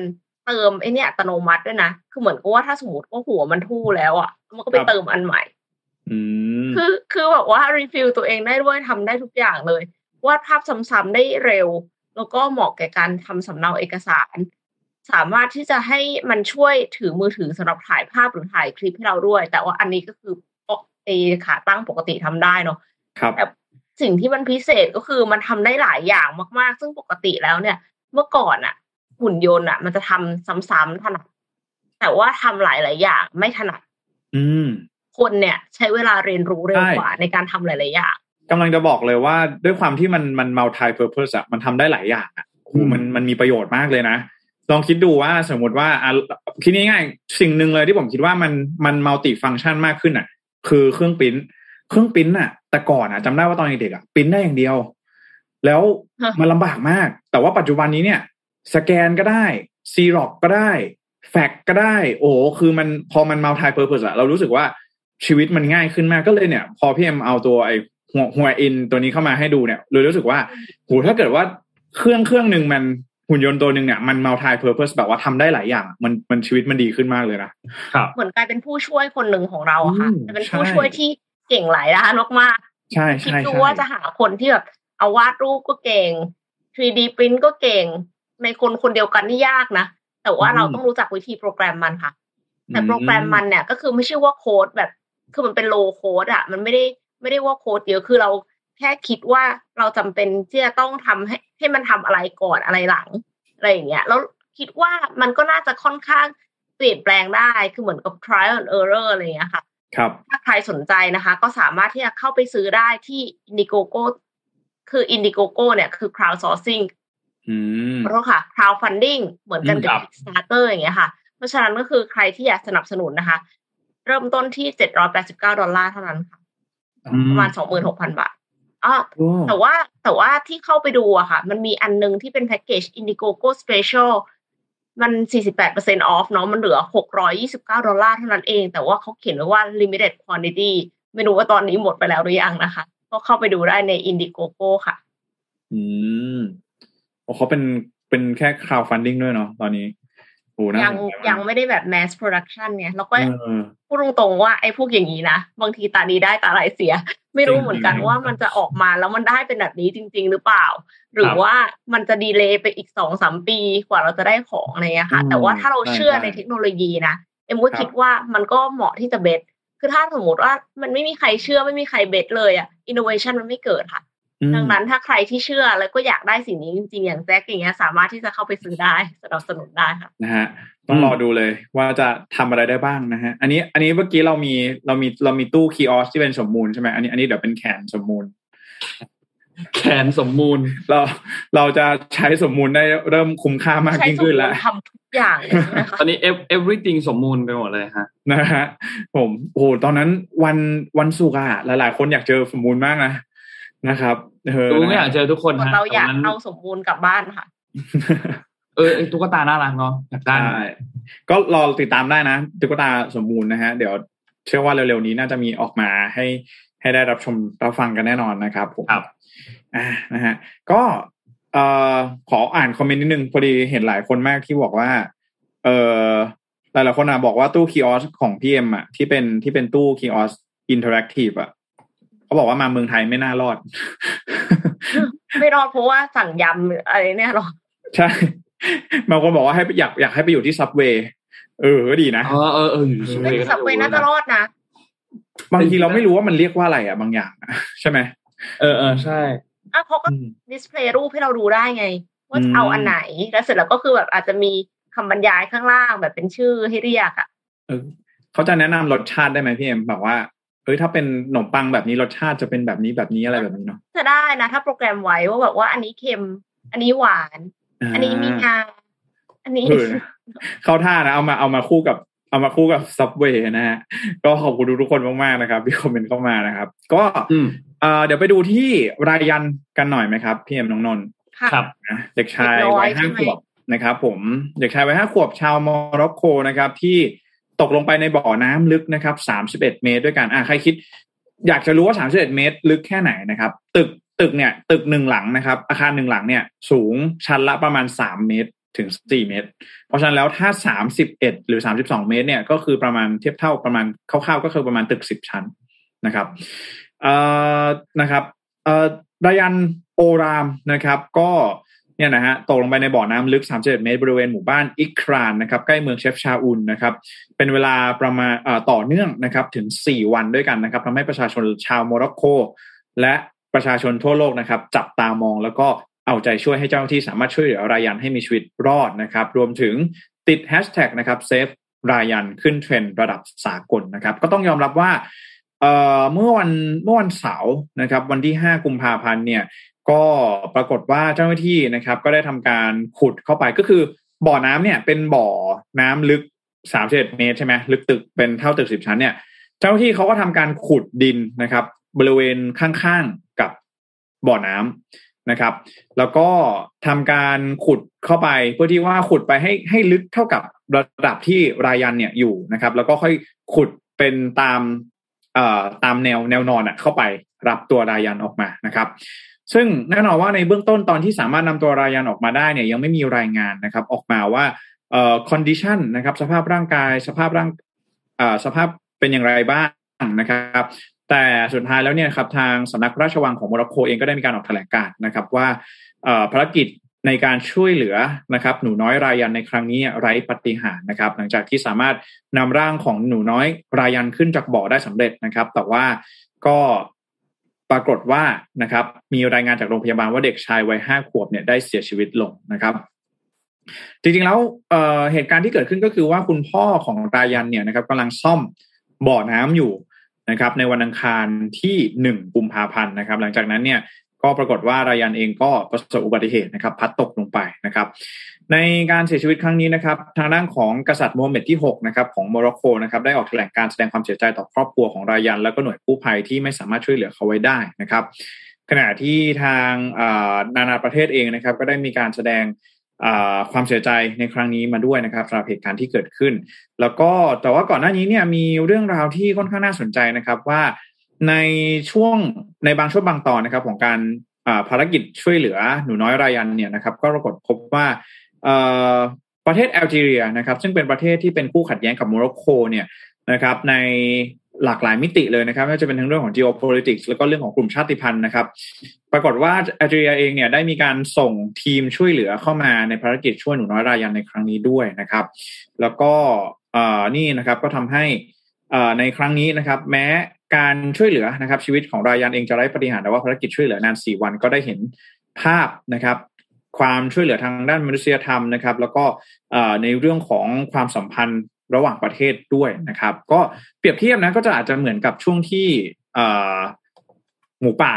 เติมไอเนี่ยอัตโนมัติด้วยนะ คือเหมือนกับว่าถ้าสมมติว่าหัวมันทู่แล้วอะ มันก็ไปครับเติมอันใหม่อืมคือคือแบบว่ารีฟิลตัวเองได้ด้วยทำได้ทุกอย่างเลยวาดภาพซ้ำๆได้เร็ว แล้วก็เหมาะแก่การทำสำเนาเอกสาร สามารถที่จะให้มันช่วยถือมือถือสำหรับถ่ายภาพหรือถ่ายคลิปให้เราด้วย แต่ว่าอันนี้ก็คือ เอขาตั้งปกติทำได้เนาะครับแต่สิ่งที่มันพิเศษก็คือมันทำได้หลายอย่างมากๆ ซึ่งปกติแล้วเนี่ย เมื่อก่อนอะหุ่นยนต์อะมันจะทำซ้ำๆถนัด แต่ว่าทำหลายๆอย่างไม่ถนัด อืม คนเนี่ย ใช้เวลาเรียนรู้เร็วใช่กว่าในการทำหลายๆอย่างกำลังจะบอกเลยว่าด้วยความที่มันมัน multi purpose อะมันทำได้หลายอย่างอะโอ้โหมันมันมีประโยชน์มากเลยนะลองคิดดูว่าสมมติว่าอะคิดง่ายๆสิ่งหนึ่งเลยที่ผมคิดว่ามันมัน multi function มากขึ้นอะ คือเครื่องปริ้นเครื่องปริ้นอะแต่ก่อนอะจำได้ว่าตอนเด็กๆอะปริ้นได้อย่างเดียว แล้วฮะมันลำบากมาก แต่ว่าปัจจุบันนี้เนี่ย สแกนก็ได้ซีร็อกก็ได้แฟกก็ได้ โอ้โหคือมันพอมัน multi purpose อะเรารู้สึกว่าชีวิตมันง่ายขึ้นมากก็เลยเนี่ย พอพี่เอ็มเอาตัวไอ้หัวหัวอินตัวนี้เข้ามาให้ดูเนี่ยเลยรู้สึกว่าโหถ้าเกิดว่าเครื่องเครื่องหนึ่งมัน หุ่นยนต์ตัวหนึ่งเนี่ยมัน multi purpose แบบว่าทำได้หลายอย่าง มันมันชีวิตมันดีขึ้นมากเลยนะครับเหมือนกลายเป็นผู้ช่วยคนหนึ่งของเราอะค่ะอืมจะเป็นผู้ใช่ช่วยที่เก่งหลายด้านมากใช่ๆคิดใช่ดูใช่ว่าจะหาคนที่แบบเอาวาดรูปก็เก่ง 3D print ก็เก่ง ในคนคนเดียวกันนี่ยากนะ แต่ว่าเราต้องรู้จักวิธีโปรแกรมมันค่ะ แต่โปรแกรมมันเนี่ยก็คือไม่ใช่ว่าโค้ดแบบ คือมันเป็นโลโค้ดอะมันไม่ได้ไม่ได้ว่าโค้ดเยอะคือเราแค่คิดว่าเราจำเป็นที่จะต้องทำให้ ให้มันทำอะไรก่อนอะไรหลังอะไรอย่างเงี้ยแล้วคิดว่ามันก็น่าจะค่อนข้างเปลี่ยนแปลงได้คือเหมือนกับ trial and error อะไรอย่างเงี้ยค่ะครับถ้าใครสนใจนะคะ ก็สามารถที่จะเข้าไปซื้อได้ที่ Indiegogo คือ Indiegogo เนี่ยคือ crowdsourcing อืมขอโทษค่ะ crowdfunding เหมือนกันกับครับ Kickstarter อย่างเงี้ยค่ะ เพราะฉะนั้นก็คือใครที่อยากสนับสนุนนะคะ เริ่มต้นที่ 789 ดอลลาร์เท่านั้นค่ะ ประมาณ 26,000 บาท อ๋อโอ้แต่ว่าแต่ว่าที่เข้าไปดูอะค่ะ มันมีอันนึงที่เป็นแพ็กเกจ Indiegogo Special มัน 48% off เนาะ มันเหลือ 629 ดอลลาร์เท่านั้นเอง แต่ว่าเขาเขียนไว้ว่า limited quantity ไม่รู้ว่าตอนนี้หมดไปแล้วหรือยังนะคะ ก็เข้าไปดูได้ใน Indiegogo ค่ะ อืมโอ้เขาเป็นเป็นแค่ crowdfunding ด้วยเนาะตอนนี้โอ้น่ายังสนใจมากยังไม่ได้แบบ mass production เนี่ย แล้วก็เออพูดตรงๆว่าไอ้พวกอย่างนี้นะ บางทีตาดีได้ตาลายเสีย ไม่รู้จริงเหมือนกันจริงว่ามันจะออกมาแล้วมันได้เป็นแบบนี้จริง ๆ หรือเปล่า หรืคอรับว่ามันจะดีเลย์ไปอีกสองสามปีกว่าเราจะได้ของอะไรเงี้ยค่ะอืมแต่ว่าถ้าเราใช่เชื่อใช่ในเทคโนโลยีนะเอ็มก็ครับคิดว่ามันก็เหมาะที่จะ back คือถ้าสมมติว่ามันไม่มีใครเชื่อไม่มีใคร back เลยอะอินโนเวชันมันไม่เกิดค่ะอืม ดังนั้นถ้าใครที่เชื่อแล้วก็อยากได้สิ่งนี้จริงๆอย่างแจ็คอย่างเงี้ยสามารถที่จะเข้าไปซื้อได้สนับสนุนได้ค่ะนะฮะต้องรอดูเลยว่าจะทำอะไรได้บ้างนะฮะอันนี้อันนี้เมื่อกี้เรามีเรามีเรามีตู้ kiosk ที่เป็นสมมูลใช่ไหมอันนี้อันนี้เดี๋ยวเป็นแขนสมมูล แขนสมมูลเราเราจะใช้สมมูลได้เริ่มคุ้มค่ามากใช้ยิ่งสมขึ้นมแล้วติทำทุกอย่างเลยใช่ไหมคะตอนนี้ ev- everything สมมูลไปหมดเลยฮะนะฮะผมโอ้โหตอนนั้นวันวันศุกร์อะหลาย ๆ คนอยากเจอสมมูลมากนะนะครับ เออดูไม่อยากเจอทุกคนฮะเราอยากแต่วันนั้นเอาสมบูรณ์กลับบ้านค่ะ เออไอ้ตุ๊กตาน่ารักเนาะอยากได้ใช่ก็รอติดตามได้นะตุ๊กตาสมบูรณ์นะฮะ เดี๋ยวเชื่อว่าเร็วๆนี้น่าจะมีออกมาให้ให้ได้รับชมรับฟังกันแน่นอนนะครับผมครับอ่านะฮะ ก็เอ่อขออ่านคอมเมนต์นิดนึงพอดีเห็นหลายคนมากที่บอกว่า เอ่อหลายๆคนอะบอกว่าตู้ kiosk ของพี่เอ็มอะที่เป็นที่เป็นตู้ kiosk interactive อะ เขาบอกว่ามาเมืองไทยไม่น่ารอด ไม่รอดเพราะว่าสั่งยำอะไรเนี่ยหรอ ใช่บางคนบอกว่าให้ไปอยากอยากให้ไปอยู่ที่ Subway เออก็ดีนะเออเออเอออยู่สเฮ้ยก็ Subway น่าจะรอดนะ บางทีเราไม่รู้ว่ามันเรียกว่าอะไรอะ บางอย่างอะใช่ไหมเออเออใช่อะเขาก็อืมดิสเพลย์รูปให้เราดูได้ไง ว่าจะอืมเอาอันไหนแล้วเสร็จแล้วก็คือแบบอาจจะมีคำบรรยายข้างล่างแบบเป็นชื่อให้เรียกอะเออเขาจะแนะนำรสชาติได้ไหมพี่เอ็มแบบว่า เฮ้ยถ้าเป็นขนมปังแบบนี้รสชาติจะเป็นแบบนี้แบบนี้อะไรแบบนี้เนาะจะได้นะ ถ้าโปรแกรมไว้ว่าแบบว่าอันนี้เค็ม อันนี้หวาน อันนี้มีงาอันนี้เออเข้าท่านะเอามาเอามาคู่กับเอามาคู่กับ Subway นะฮะก็ขอบคุณทุกๆคนมากๆนะครับที่คอมเมนต์เข้ามานะครับ ก็อืมเอ่อเดี๋ยวไปดูที่รายันกันหน่อยไหมครับพี่เอ็มน้องนนท์ค่ะครับนะเด็กชายเด็กน้อยวัยห้าใช่ไหมขวบนะครับ ผมเด็กชายวัยห้าขวบชาวโมร็อกโกนะครับที่ ตกลงไปในบ่อน้ำลึกนะครับสามสิบเอ็ดเมตรด้วยกันอะใครคิด อยากจะรู้ว่าสามสิบเอ็ดเมตร ลึกแค่ไหนนะครับ ตึกตึกเนี่ยตึกหนึ่งหลังนะครับ อาคารหนึ่งหลังเนี่ย สูงชั้นละประมาณสามเมตรถึงสี่เมตร เพราะฉะนั้นแล้วถ้าสามสิบเอ็ดหรือสามสิบสองเมตร เนี่ยก็คือประมาณเทียบเท่าประมาณคร่าวๆก็คือประมาณตึกสิบชั้นนะครับเอ่อนะครับเอ่อรายันโอรามนะครับ ก็ เนี่ยนะฮะตกลงไปในบ่อน้ำลึก31เมตร บริเวณหมู่บ้านอิครานนะครับใกล้เมืองเชฟชาอุนนะครับเป็นเวลาประมาณต่อเนื่องนะครับถึง 4 วันด้วยกันนะครับทำให้ประชาชนชาวโมร็อกโก และประชาชนทั่วโลกนะครับจับตามองแล้วก็เอาใจช่วยให้เจ้าหน้าที่สามารถช่วยเหลือรายันให้มีชีวิตรอดนะครับรวมถึงติดแฮชแท็กนะครับเซฟรายันขึ้นเทรนด์ระดับสากลนะครับ ก็ต้องยอมรับว่าเเมื่อวันเมื่อวันเสาร์นะครับ วันที่ 5 กุมภาพันธ์เนี่ย ก็ปรากฏว่าเจ้าหน้าที่นะครับ ก็ได้ทำการขุดเข้าไปก็คือ บ่อน้ำเนี่ย เป็นบ่อน้ำลึกสามสิบเอ็ดเมตรใช่ไหมลึกตึกเป็นเท่าตึกสิบชั้นเนี่ย เจ้าหน้าที่เขาก็ทำการขุดดินนะครับ บริเวณข้างๆกับบ่อน้ำนะครับ แล้วก็ทำการขุดเข้าไปเพื่อที่ว่าขุดไปให้ให้ลึกเท่ากับระดับที่รายันเนี่ยอยู่นะครับ แล้วก็ค่อยขุดเป็นตามเอ่อตามแนวแนวนอนอะเข้าไปรับตัวรายันออกมานะครับ ซึ่งแน่นอนว่าในเบื้องต้นตอนที่สามารถนำตัวรายันออกมาได้เนี่ยยังไม่มีรายงานนะครับออกมาว่าเอ่อ condition นะครับสภาพร่างกายสภาพร่างเอ่อสภาพเป็นอย่างไรบ้างนะครับ แต่สุดท้ายแล้วเนี่ยครับทางสำนักพระราชวังของโมร็อกโกเองก็ได้มีการออกแถลงการ์นะครับว่าเอ่อภารกิจในการช่วยเหลือนะครับ หนูน้อยรายันในครั้งนี้ไร้ปาฏิหารนะครับ หลังจากที่สามารถนำร่างของหนูน้อยรายันขึ้นจากบ่อได้สำเร็จนะครับ แต่ว่าก็ ปรากฏว่านะครับมีรายงานจากโรงพยาบาลว่าเด็กชายวัยห้าขวบเนี่ยได้เสียชีวิตลงนะครับ จริงๆแล้วเเหตุการณ์ที่เกิดขึ้นก็คือว่าคุณพ่อของรายันเนี่ยนะครับกำลังซ่อมบ่อน้ำอยู่นะครับ ในวันอังคารที่หนึ่งกุมภาพันธ์นะครับ หลังจากนั้นเนี่ยก็ปรากฏว่ารายันเองก็ประสบอุบัติเหตุนะครับ พัดตกลงไปนะครับ ในการเสียชีวิตครั้งนี้นะครับ ทางด้านของกษัตริย์โมฮัมหม็ดที่6นะครับของโมร็อกโกนะครับได้ออกแถลงการแสดงความเสียใจต่อครอบครัวของรายัน แล้วก็หน่วยกู้ภัยที่ไม่สามารถช่วยเหลือเขาไว้ได้นะครับ ขณะที่ทางนานาประเทศเองนะครับ ก็ได้มีการแสดงความเสียใจในครั้งนี้มาด้วยนะครับสำหรับเหตุการณ์ที่เกิดขึ้น แล้วก็แต่ว่าก่อนหน้านี้เนี่ยมีเรื่องราวที่ค่อนข้างน่าสนใจนะครับว่าในช่วงในบางช่วงบางตอนนะครับของการภารกิจช่วยเหลือหนูน้อยรายันเนี่ยนะครับ ก็ปรากฏพบว่า ประเทศแอลจีเรียนะครับ ซึ่งเป็นประเทศที่เป็นคู่ขัดแย้งกับโมร็อกโกเนี่ยนะครับ ในหลากหลายมิติเลยนะครับไม่ว่าจะเป็นทั้งเรื่องของ geopolitics แล้วก็เรื่องของกลุ่มชาติพันธุ์นะครับ ปรากฏว่าแอลจีเรียเองเนี่ยได้มีการส่งทีมช่วยเหลือเข้ามาในภารกิจช่วยหนูน้อยรายันในครั้งนี้ด้วยนะครับ แล้วก็นี่นะครับก็ทำให้ในครั้งนี้นะครับ แม้การช่วยเหลือนะครับ ชีวิตของรายันเองจะไร้ปฏิหารแต่ว่าภารกิจช่วยเหลือนานสี่วันก็ได้เห็นภาพนะครับ ความช่วยเหลือทางด้านมนุษยธรรมนะครับ แล้วก็ในเรื่องของความสัมพันธ์ระหว่างประเทศด้วยนะครับ ก็เปรียบเทียบนะก็จะอาจจะเหมือนกับช่วงที่หมูป่า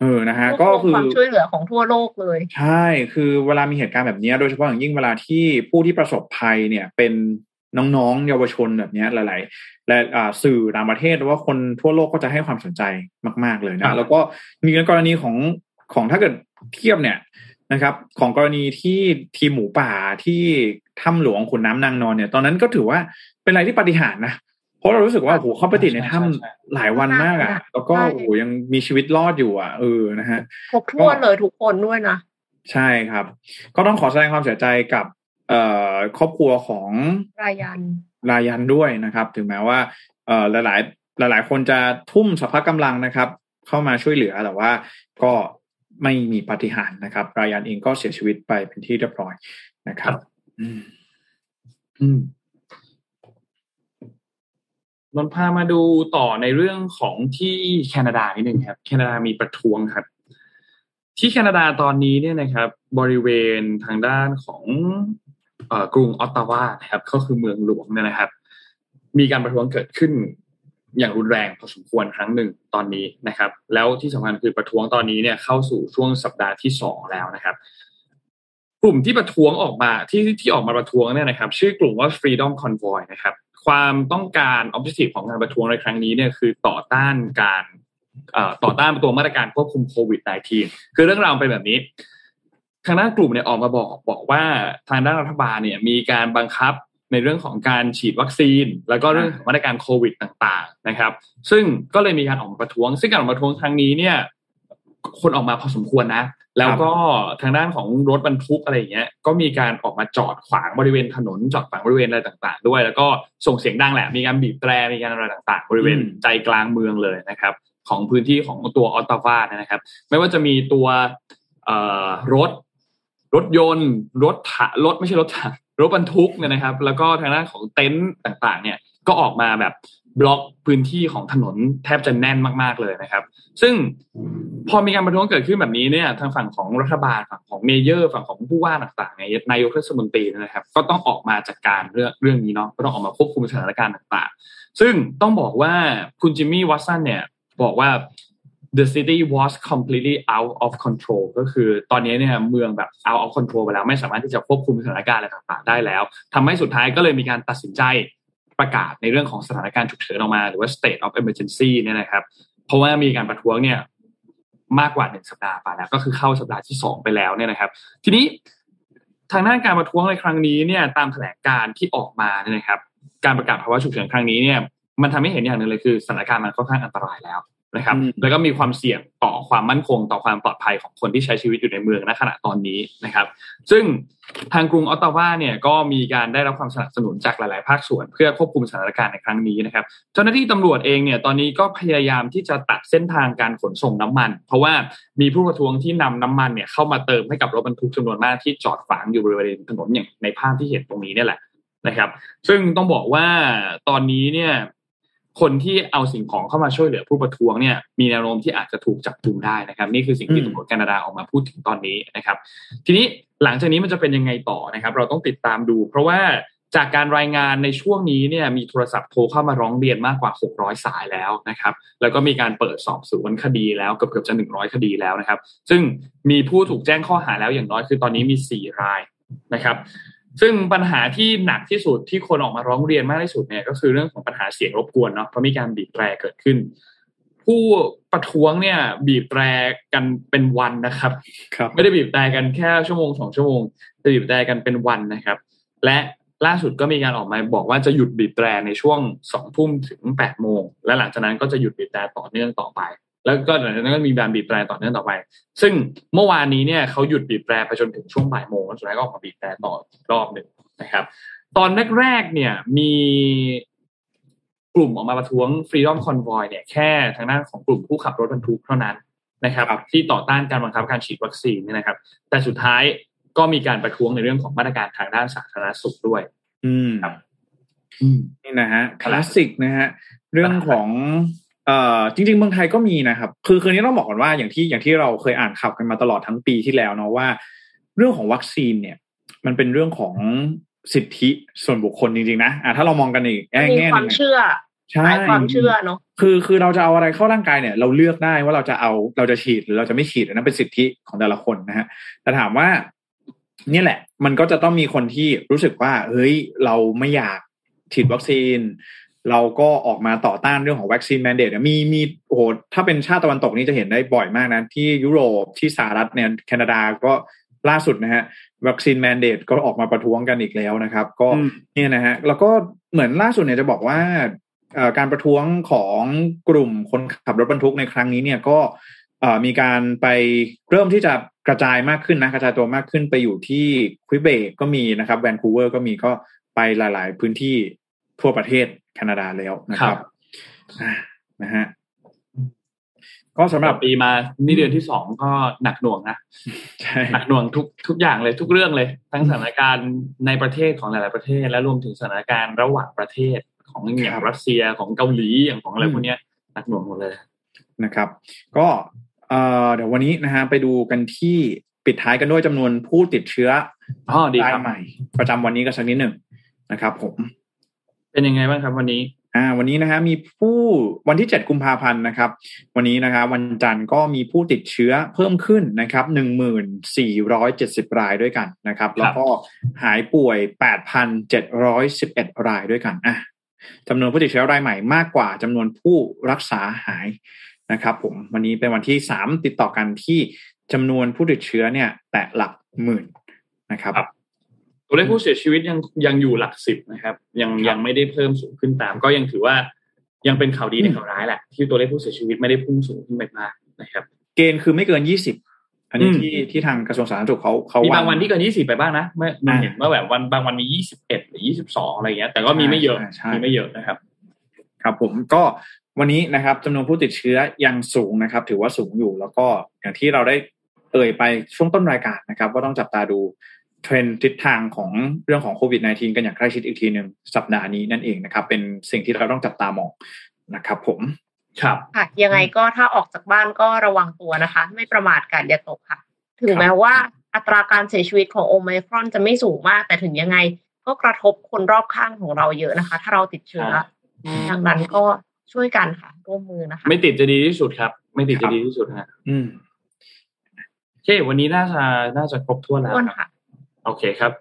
เออนะฮะก็คือความช่วยเหลือของทั่วโลกเลย ใช่ คือเวลามีเหตุการณ์แบบนี้ โดยเฉพาะอย่างยิ่งเวลาที่ผู้ที่ประสบภัยเนี่ยเป็นน้องๆ เยาวชนแบบนี้หลายๆและสื่อต่างประเทศหรือว่าคนทั่วโลกก็จะให้ความสนใจมาก ๆเลยนะ แล้วก็มีกรณีของ ของถ้าเกิดเทียบเนี่ยนะครับ ของกรณีที่ทีมหมูป่าที่ถ้ำหลวงขุนน้ำนางนอนเนี่ย ตอนนั้นก็ถือว่าเป็นอะไรที่ปฏิหารนะเพราะเรารู้สึกว่าโอ้โหเขาไปติดในถ้ำหลายวันมากอะ แล้วก็โอ้โหยังมีชีวิตรอดอยู่อะเออนะฮะครบถ้วนเลยทุกคนด้วยนะใช่ครับ ก็ต้องขอแสดงความเสียใจกับ เอ่อครอบครัวของรายันรายันด้วยนะครับ ถึงแม้ว่า เอ่อหลายหลายหลายคนจะทุ่มสภาพกำลังนะครับ เข้ามาช่วยเหลือแต่ว่าก็ ไม่มีปฏิหารนะครับ รายันเองก็เสียชีวิตไปเป็นที่เรียบร้อยนะครับอืมอืมนนพามาดูต่อในเรื่องของที่แคนาดานิดนึงครับ แคนาดามีประท้วงครับ ที่แคนาดาตอนนี้เนี่ยนะครับ บริเวณทางด้านของกรุงออตตาวาครับ ก็คือเมืองหลวงเนี่ยนะครับ มีการประท้วงเกิดขึ้น อย่างรุนแรงพอสมควรครั้งหนึ่งตอนนี้นะครับ แล้วที่สำคัญคือประท้วงตอนนี้เนี่ยเข้าสู่ช่วงสัปดาห์ที่สองแล้วนะครับ กลุ่มที่ประท้วงออกมาที่ที่ออกมาประท้วงเนี่ยนะครับ ชื่อกลุ่มว่า Freedom Convoy นะครับ ความต้องการ objective ของการประท้วงในครั้งนี้เนี่ยคือต่อต้านการต่อต้านตัวมาตรการควบคุมโควิด -19 คือเรื่องราวเป็นแบบนี้ทางด้านกลุ่มเนี่ยออกมาบอกบอกว่าทางด้านรัฐบาลเนี่ยมีการบังคับ ในเรื่องของการฉีดวัคซีน แล้วก็เรื่องของมาตรการโควิดต่างๆนะครับ ซึ่งก็เลยมีการออกมาประท้วง ซึ่งการออกมาประท้วงครั้งนี้เนี่ย คนออกมาพอสมควรนะ แล้วก็ทางด้านของรถบรรทุกอะไรอย่างเงี้ย ก็มีการออกมาจอดขวางบริเวณถนนจอดขวางบริเวณอะไรต่างๆ ด้วย แล้วก็ส่งเสียงดังแหละ มีการบีบแตร มีการอะไรต่างๆ บริเวณใจกลางเมืองเลยนะครับ ของพื้นที่ของตัวออตตาวานะครับ ไม่ว่าจะมีตัวรถรถยนต์ รถถรถไม่ใช่รถถัง รถบรรทุกเนี่ยนะครับ แล้วก็ทางด้านของเต็นต์ต่างๆ เนี่ยก็ออกมาแบบบล็อกพื้นที่ของถนนแทบจะแน่นมากๆเลยนะครับ ซึ่งพอมีการประท้วงเกิดขึ้นแบบนี้เนี่ย ทางฝั่งของรัฐบาลฝั่งของเมเยอร์ ฝั่งของผู้ว่าต่างๆเนี่ยนายกเทศมนตรีนะครับ ก็ต้องออกมาจัดการเรื่องเรื่องนี้เนาะก็ต้องออกมาควบคุมสถานการณ์ต่างๆ ซึ่งต้องบอกว่าคุณจิมมี่วัตสันเนี่ยบอกว่า the city was completely out of control ก็คือตอนนี้เนี่ยเมืองแบบ out of control ไปแล้วไม่สามารถที่จะควบคุมสถานการณ์อะไรต่างๆได้แล้วทำให้สุดท้ายก็เลยมีการตัดสินใจประกาศในเรื่องของสถานการณ์ฉุกเฉินออกมา หรือว่า state of emergency เนี่ยนะครับ เพราะว่ามีการประท้วงเนี่ยมากกว่าหนึ่งสัปดาห์ไปแล้วก็คือเข้าสัปดาห์ที่สองไปแล้วเนี่ยนะครับ ทีนี้ทางด้านการประท้วงในครั้งนี้เนี่ยตามแถลงการที่ออกมาเนี่ยนะครับ การประกาศภาวะฉุกเฉินครั้งนี้เนี่ยมันทำให้เห็นอย่างหนึ่งเลยคือสถานการณ์มันค่อนข้างอันตรายแล้ว นะครับ แล้วก็มีความเสี่ยงต่อความมั่นคงต่อความปลอดภัยของคนที่ใช้ชีวิตอยู่ในเมืองณขณะตอนนี้นะครับ ซึ่งทางกรุงออตตาวาเนี่ยก็มีการได้รับความสนับสนุนจากหลาย ๆ ภาคส่วน เพื่อควบคุมสถานการณ์ในครั้งนี้นะครับ เจ้าหน้าที่ตำรวจเองเนี่ยตอนนี้ก็พยายามที่จะตัดเส้นทางการขนส่งน้ำมัน เพราะว่ามีผู้ประท้วงที่นำน้ำมันเนี่ยเข้ามาเติมให้กับรถบรรทุกจำนวนมากที่จอดขวางอยู่บริเวณถนนอย่างในภาพที่เห็นตรงนี้เนี่ยแหละนะครับ ซึ่งต้องบอกว่าตอนนี้เนี่ย คนที่เอาสิ่งของเข้ามาช่วยเหลือผู้ประท้วงเนี่ยมีแนวโน้มที่อาจจะถูกจับกุมได้นะครับ นี่คือสิ่งที่ตำรวจแคนาดาออกมาพูดถึงตอนนี้นะครับ ทีนี้หลังจากนี้มันจะเป็นยังไงต่อนะครับ เราต้องติดตามดู เพราะว่าจากการรายงานในช่วงนี้เนี่ยมีโทรศัพท์โทรเข้ามาร้องเรียนมากกว่า 600 สายแล้วนะครับ แล้วก็มีการเปิดสอบสวนคดีแล้วเกือบเกือบจะ 100 คดีแล้วนะครับ ซึ่งมีผู้ถูกแจ้งข้อหาแล้วอย่างน้อยคือตอนนี้มี 4 รายนะครับ ซึ่งปัญหาที่หนักที่สุดที่คนออกมาร้องเรียนมากที่สุดเนี่ยก็คือเรื่องของปัญหาเสียงรบกวนเนาะเพราะมีการบีบแตรเกิดขึ้น ผู้ประท้วงเนี่ย บีบแตรกันเป็นวันนะครับครับ ไม่ได้บีบแตรกันแค่ชั่วโมงสองชั่วโมงจะบีบแตรกันเป็นวันนะครับ และล่าสุดก็มีการออกมาบอกว่าจะหยุดบีบแตรในช่วงสองทุ่มถึงแปดโมงและหลังจากนั้นก็จะหยุดบีบแตรต่อเนื่องต่อไป แล้วก็หลังจากนั้นก็มีการบีบแตรต่อเนื่องต่อไป ซึ่งเมื่อวานนี้เนี่ยเขาหยุดบีบแตรไปจนถึงช่วงบ่ายโมงแล้วสุดท้ายก็ออกมาบีบแตรต่ออีกรอบหนึ่งนะครับ ตอนแรกๆเนี่ยมีกลุ่มออกมาประท้วง Freedom Convoy เนี่ยแค่ทางด้านของกลุ่มผู้ขับรถบรรทุกเท่านั้นนะครับ ที่ต่อต้านการบังคับการฉีดวัคซีนเนี่ยนะครับ แต่สุดท้ายก็มีการประท้วงในเรื่องของมาตรการทางด้านสาธารณสุขด้วย อืมครับนี่นะฮะคลาสสิกนะฮะเรื่องของ เอ่อจริง ๆ เมืองไทยก็มีนะครับคือคืนนี้ต้องบอกก่อนว่าอย่างที่อย่างที่เราเคยอ่านข่าวกันมาตลอดทั้งปีที่แล้วเนาะว่า เรื่องของวัคซีนเนี่ย มันเป็นเรื่องของสิทธิส่วนบุคคลจริงๆนะอะถ้าเรามองกันอีกแง่มีแง่หควานึมงเชื่อใช่หลายความเชื่อเนาะคือคือเราจะเอาอะไรเข้าร่างกายเนี่ย เราเลือกได้ว่าเราจะเอาเราจะฉีดหรือเราจะไม่ฉีดอันนั้นเป็นสิทธิของแต่ละคนนะฮะแต่ถามว่า เนี่ยแหละ มันก็จะต้องมีคนที่รู้สึกว่า เฮ้ยเราไม่อยากฉีดวัคซีน เราก็ออกมาต่อต้านเรื่องของวัคซีนแมนเดตมีมีโอ้โหถ้าเป็นชาติตะวันตกนี่จะเห็นได้บ่อยมากนะ ที่ยุโรปที่สหรัฐเนี่ยแคนาดาก็ล่าสุดนะฮะ vaccine mandate ก็ออกมาประท้วงกันอีกแล้วนะครับ ก็อืมเนี่ยนะฮะแล้วก็เหมือนล่าสุดเนี่ยจะบอกว่าเอ่อการประท้วงของกลุ่มคนขับรถบรรทุกในครั้งนี้เนี่ยก็เอ่อมีการไปเริ่มที่จะกระจายมากขึ้นนะกระจายตัวมากขึ้นไปอยู่ที่ควิเบกก็มีนะครับแวนคูเวอร์ก็มีก็ไปหลาย ๆ พื้นที่ทั่วประเทศ แคนาดาแล้วนะครับอะนะฮะก็สำหรับปีมานี่เดือนที่สองก็หนักหน่วงนะใช่หนักหน่วงทุกทุกอย่างเลยทุกเรื่องเลย ทั้งสถานการณ์ในประเทศของหลาย ๆ ประเทศ และรวมถึงสถานการณ์ระหว่างประเทศของอย่างรัสเซียของเกาหลีอย่างของอะไรพวกเนี้ยหนักหน่วงหมดเลยนะครับ ก็เอ่อเดี๋ยววันนี้นะฮะไปดูกันที่ปิดท้ายกันด้วยจำนวนผู้ติดเชื้ออ๋อดีครายรับใหม่ ประจำวันนี้กันสักนิดหนึ่งนะครับ ผม เป็นยังไงบ้างครับวันนี้อ่าวันนี้นะฮะมีผู้วันที่ 7 กุมภาพันธ์นะครับ วันนี้นะครับวันจันทร์ก็มีผู้ติดเชื้อเพิ่มขึ้นนะครับ1470รายด้วยกันนะครับ แล้วก็หายป่วย8,711รายด้วยกันอะจำนวนผู้ติดเชื้อรายใหม่มากกว่าจำนวนผู้รักษาหายนะครับ ผมวันนี้เป็นวันที่3ติดต่อกันที่จำนวนผู้ติดเชื้อเนี่ย แตะหลักหมื่นนะครับครับ ตัวเลขผู้เสียชีวิตยังยังอยู่หลักสิบนะครับ ยังยังไม่ได้เพิ่มสูงขึ้นตาม ก็ยังถือว่ายังเป็นข่าวดีในข่าวร้ายแหละ ที่ตัวเลขผู้เสียชีวิตไม่ได้พุ่งสูงขึ้นไปมากนะครับ เกณฑ์คือไม่เกิน20อันนี้อืมที่ที่ทางกระทรวงสาธารณสุขเขาเขามีวบางวันที่เกินยี่สิบไปบ้างนะเมื่อมันอ่าเห็นว่าแบบวันบางวันมียี่สิบเอ็ดหรือยี่สิบสองอะไรเงี้ยแต่ก็มีไม่เยอะใช่ใช่มีไม่เยอะนะครับ ครับผมก็วันนี้นะครับจำนวนผู้ติดเชื้อยังสูงนะครับ ถือว่าสูงอยู่แล้วก็อย่างที่เราได้เอ่ยไปช่วงต้นรายการนะครับ ก็ต้องจับตาดู เทรนด์ทิศทางของเรื่องของโควิด -19 กันอย่างใกล้ชิดอีกทีหนึ่งสัปดาห์นี้นั่นเองนะครับ เป็นสิ่งที่เราต้องจับตามองนะครับผมครับค่ะยังไงก็ถ้าออกจากบ้านก็ระวังตัวนะคะ ไม่ประมาทการอย่าตกค่ะ ถึงแม้ว่าอัตราการเสียชีวิตของโอไมครอนจะไม่สูงมาก แต่ถึงยังไงก็กระทบคนรอบข้างของเราเยอะนะคะ ถ้าเราติดเชื้อครับดังนั้นก็ช่วยกันค่ะร่วมมือนะคะ ไม่ติดจะดีที่สุดครับ ไม่ติดครัจะบดีที่สุดฮะอืมโอเควันนี้น่าจะน่าจะครบถ้วนแล้วอ้วนครับค่ะ โอเคครับ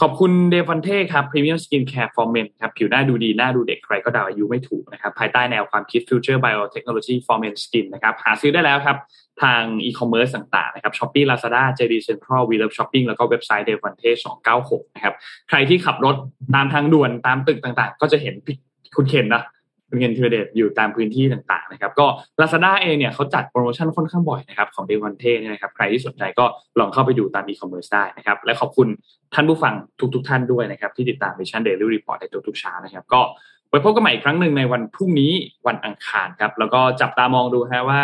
ขอบคุณเดฟอนเท่ครับ Premium Skin Care for Men ครับ ผิวหน้าดูดี หน้าดูเด็กใครก็ดาอายุไม่ถูกนะครับ ภายใต้แนวความคิด Future Biotechnology for Men Skin นะครับ หาซื้อได้แล้วครับ ทางอีคอมเมิร์ซต่างๆนะครับ Shopee Lazada JD Central We Love Shopping แล้วก็เว็บไซต์ d e v o n t e 296 นะครับ ใครที่ขับรถตามทางด่วนตามตึกต่างๆ ก็จะเห็นคุณเคนนะ เคนธีรเดชอยู่ตามพื้นที่ต่างๆนะครับก็ Lazada เองเนี่ยเขาจัดโปรโมชั่นค่อนข้างบ่อยนะครับของ d e v o n t e เนี่ยนะครับใครที่สนใจก็ลองเข้าไปดูตามอีคอมเมิร์ซได้นะครับและขอบคุณท่านผู้ฟังทุก ๆ ท่านด้วยนะครับที่ติดตาม Mission Daily Report ในทุกๆเช้านะครับก็ไว้พบกันใหม่อีกครั้งหนึ่งในวันพรุ่งนี้วันอังคารครับแล้วก็จับตามองดูฮะว่า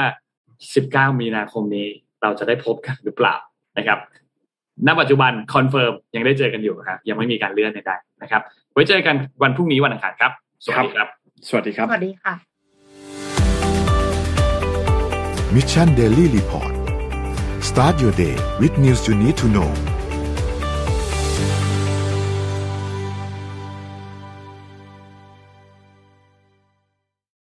19 มีนาคมนี้เราจะได้พบกันหรือเปล่านะครับณปัจจุบัน confirm ยังได้เจอกันอยู่ครับยังไม่มีการเลื่อนใดๆนะครับ ไว้เจอกันวันพรุ่งนี้วันอังคารครับสวัสดีครับ สวัสดีครับ สวัสดีค่ะ มิชชันเดลี่รีพอร์ต start your day with news you need to know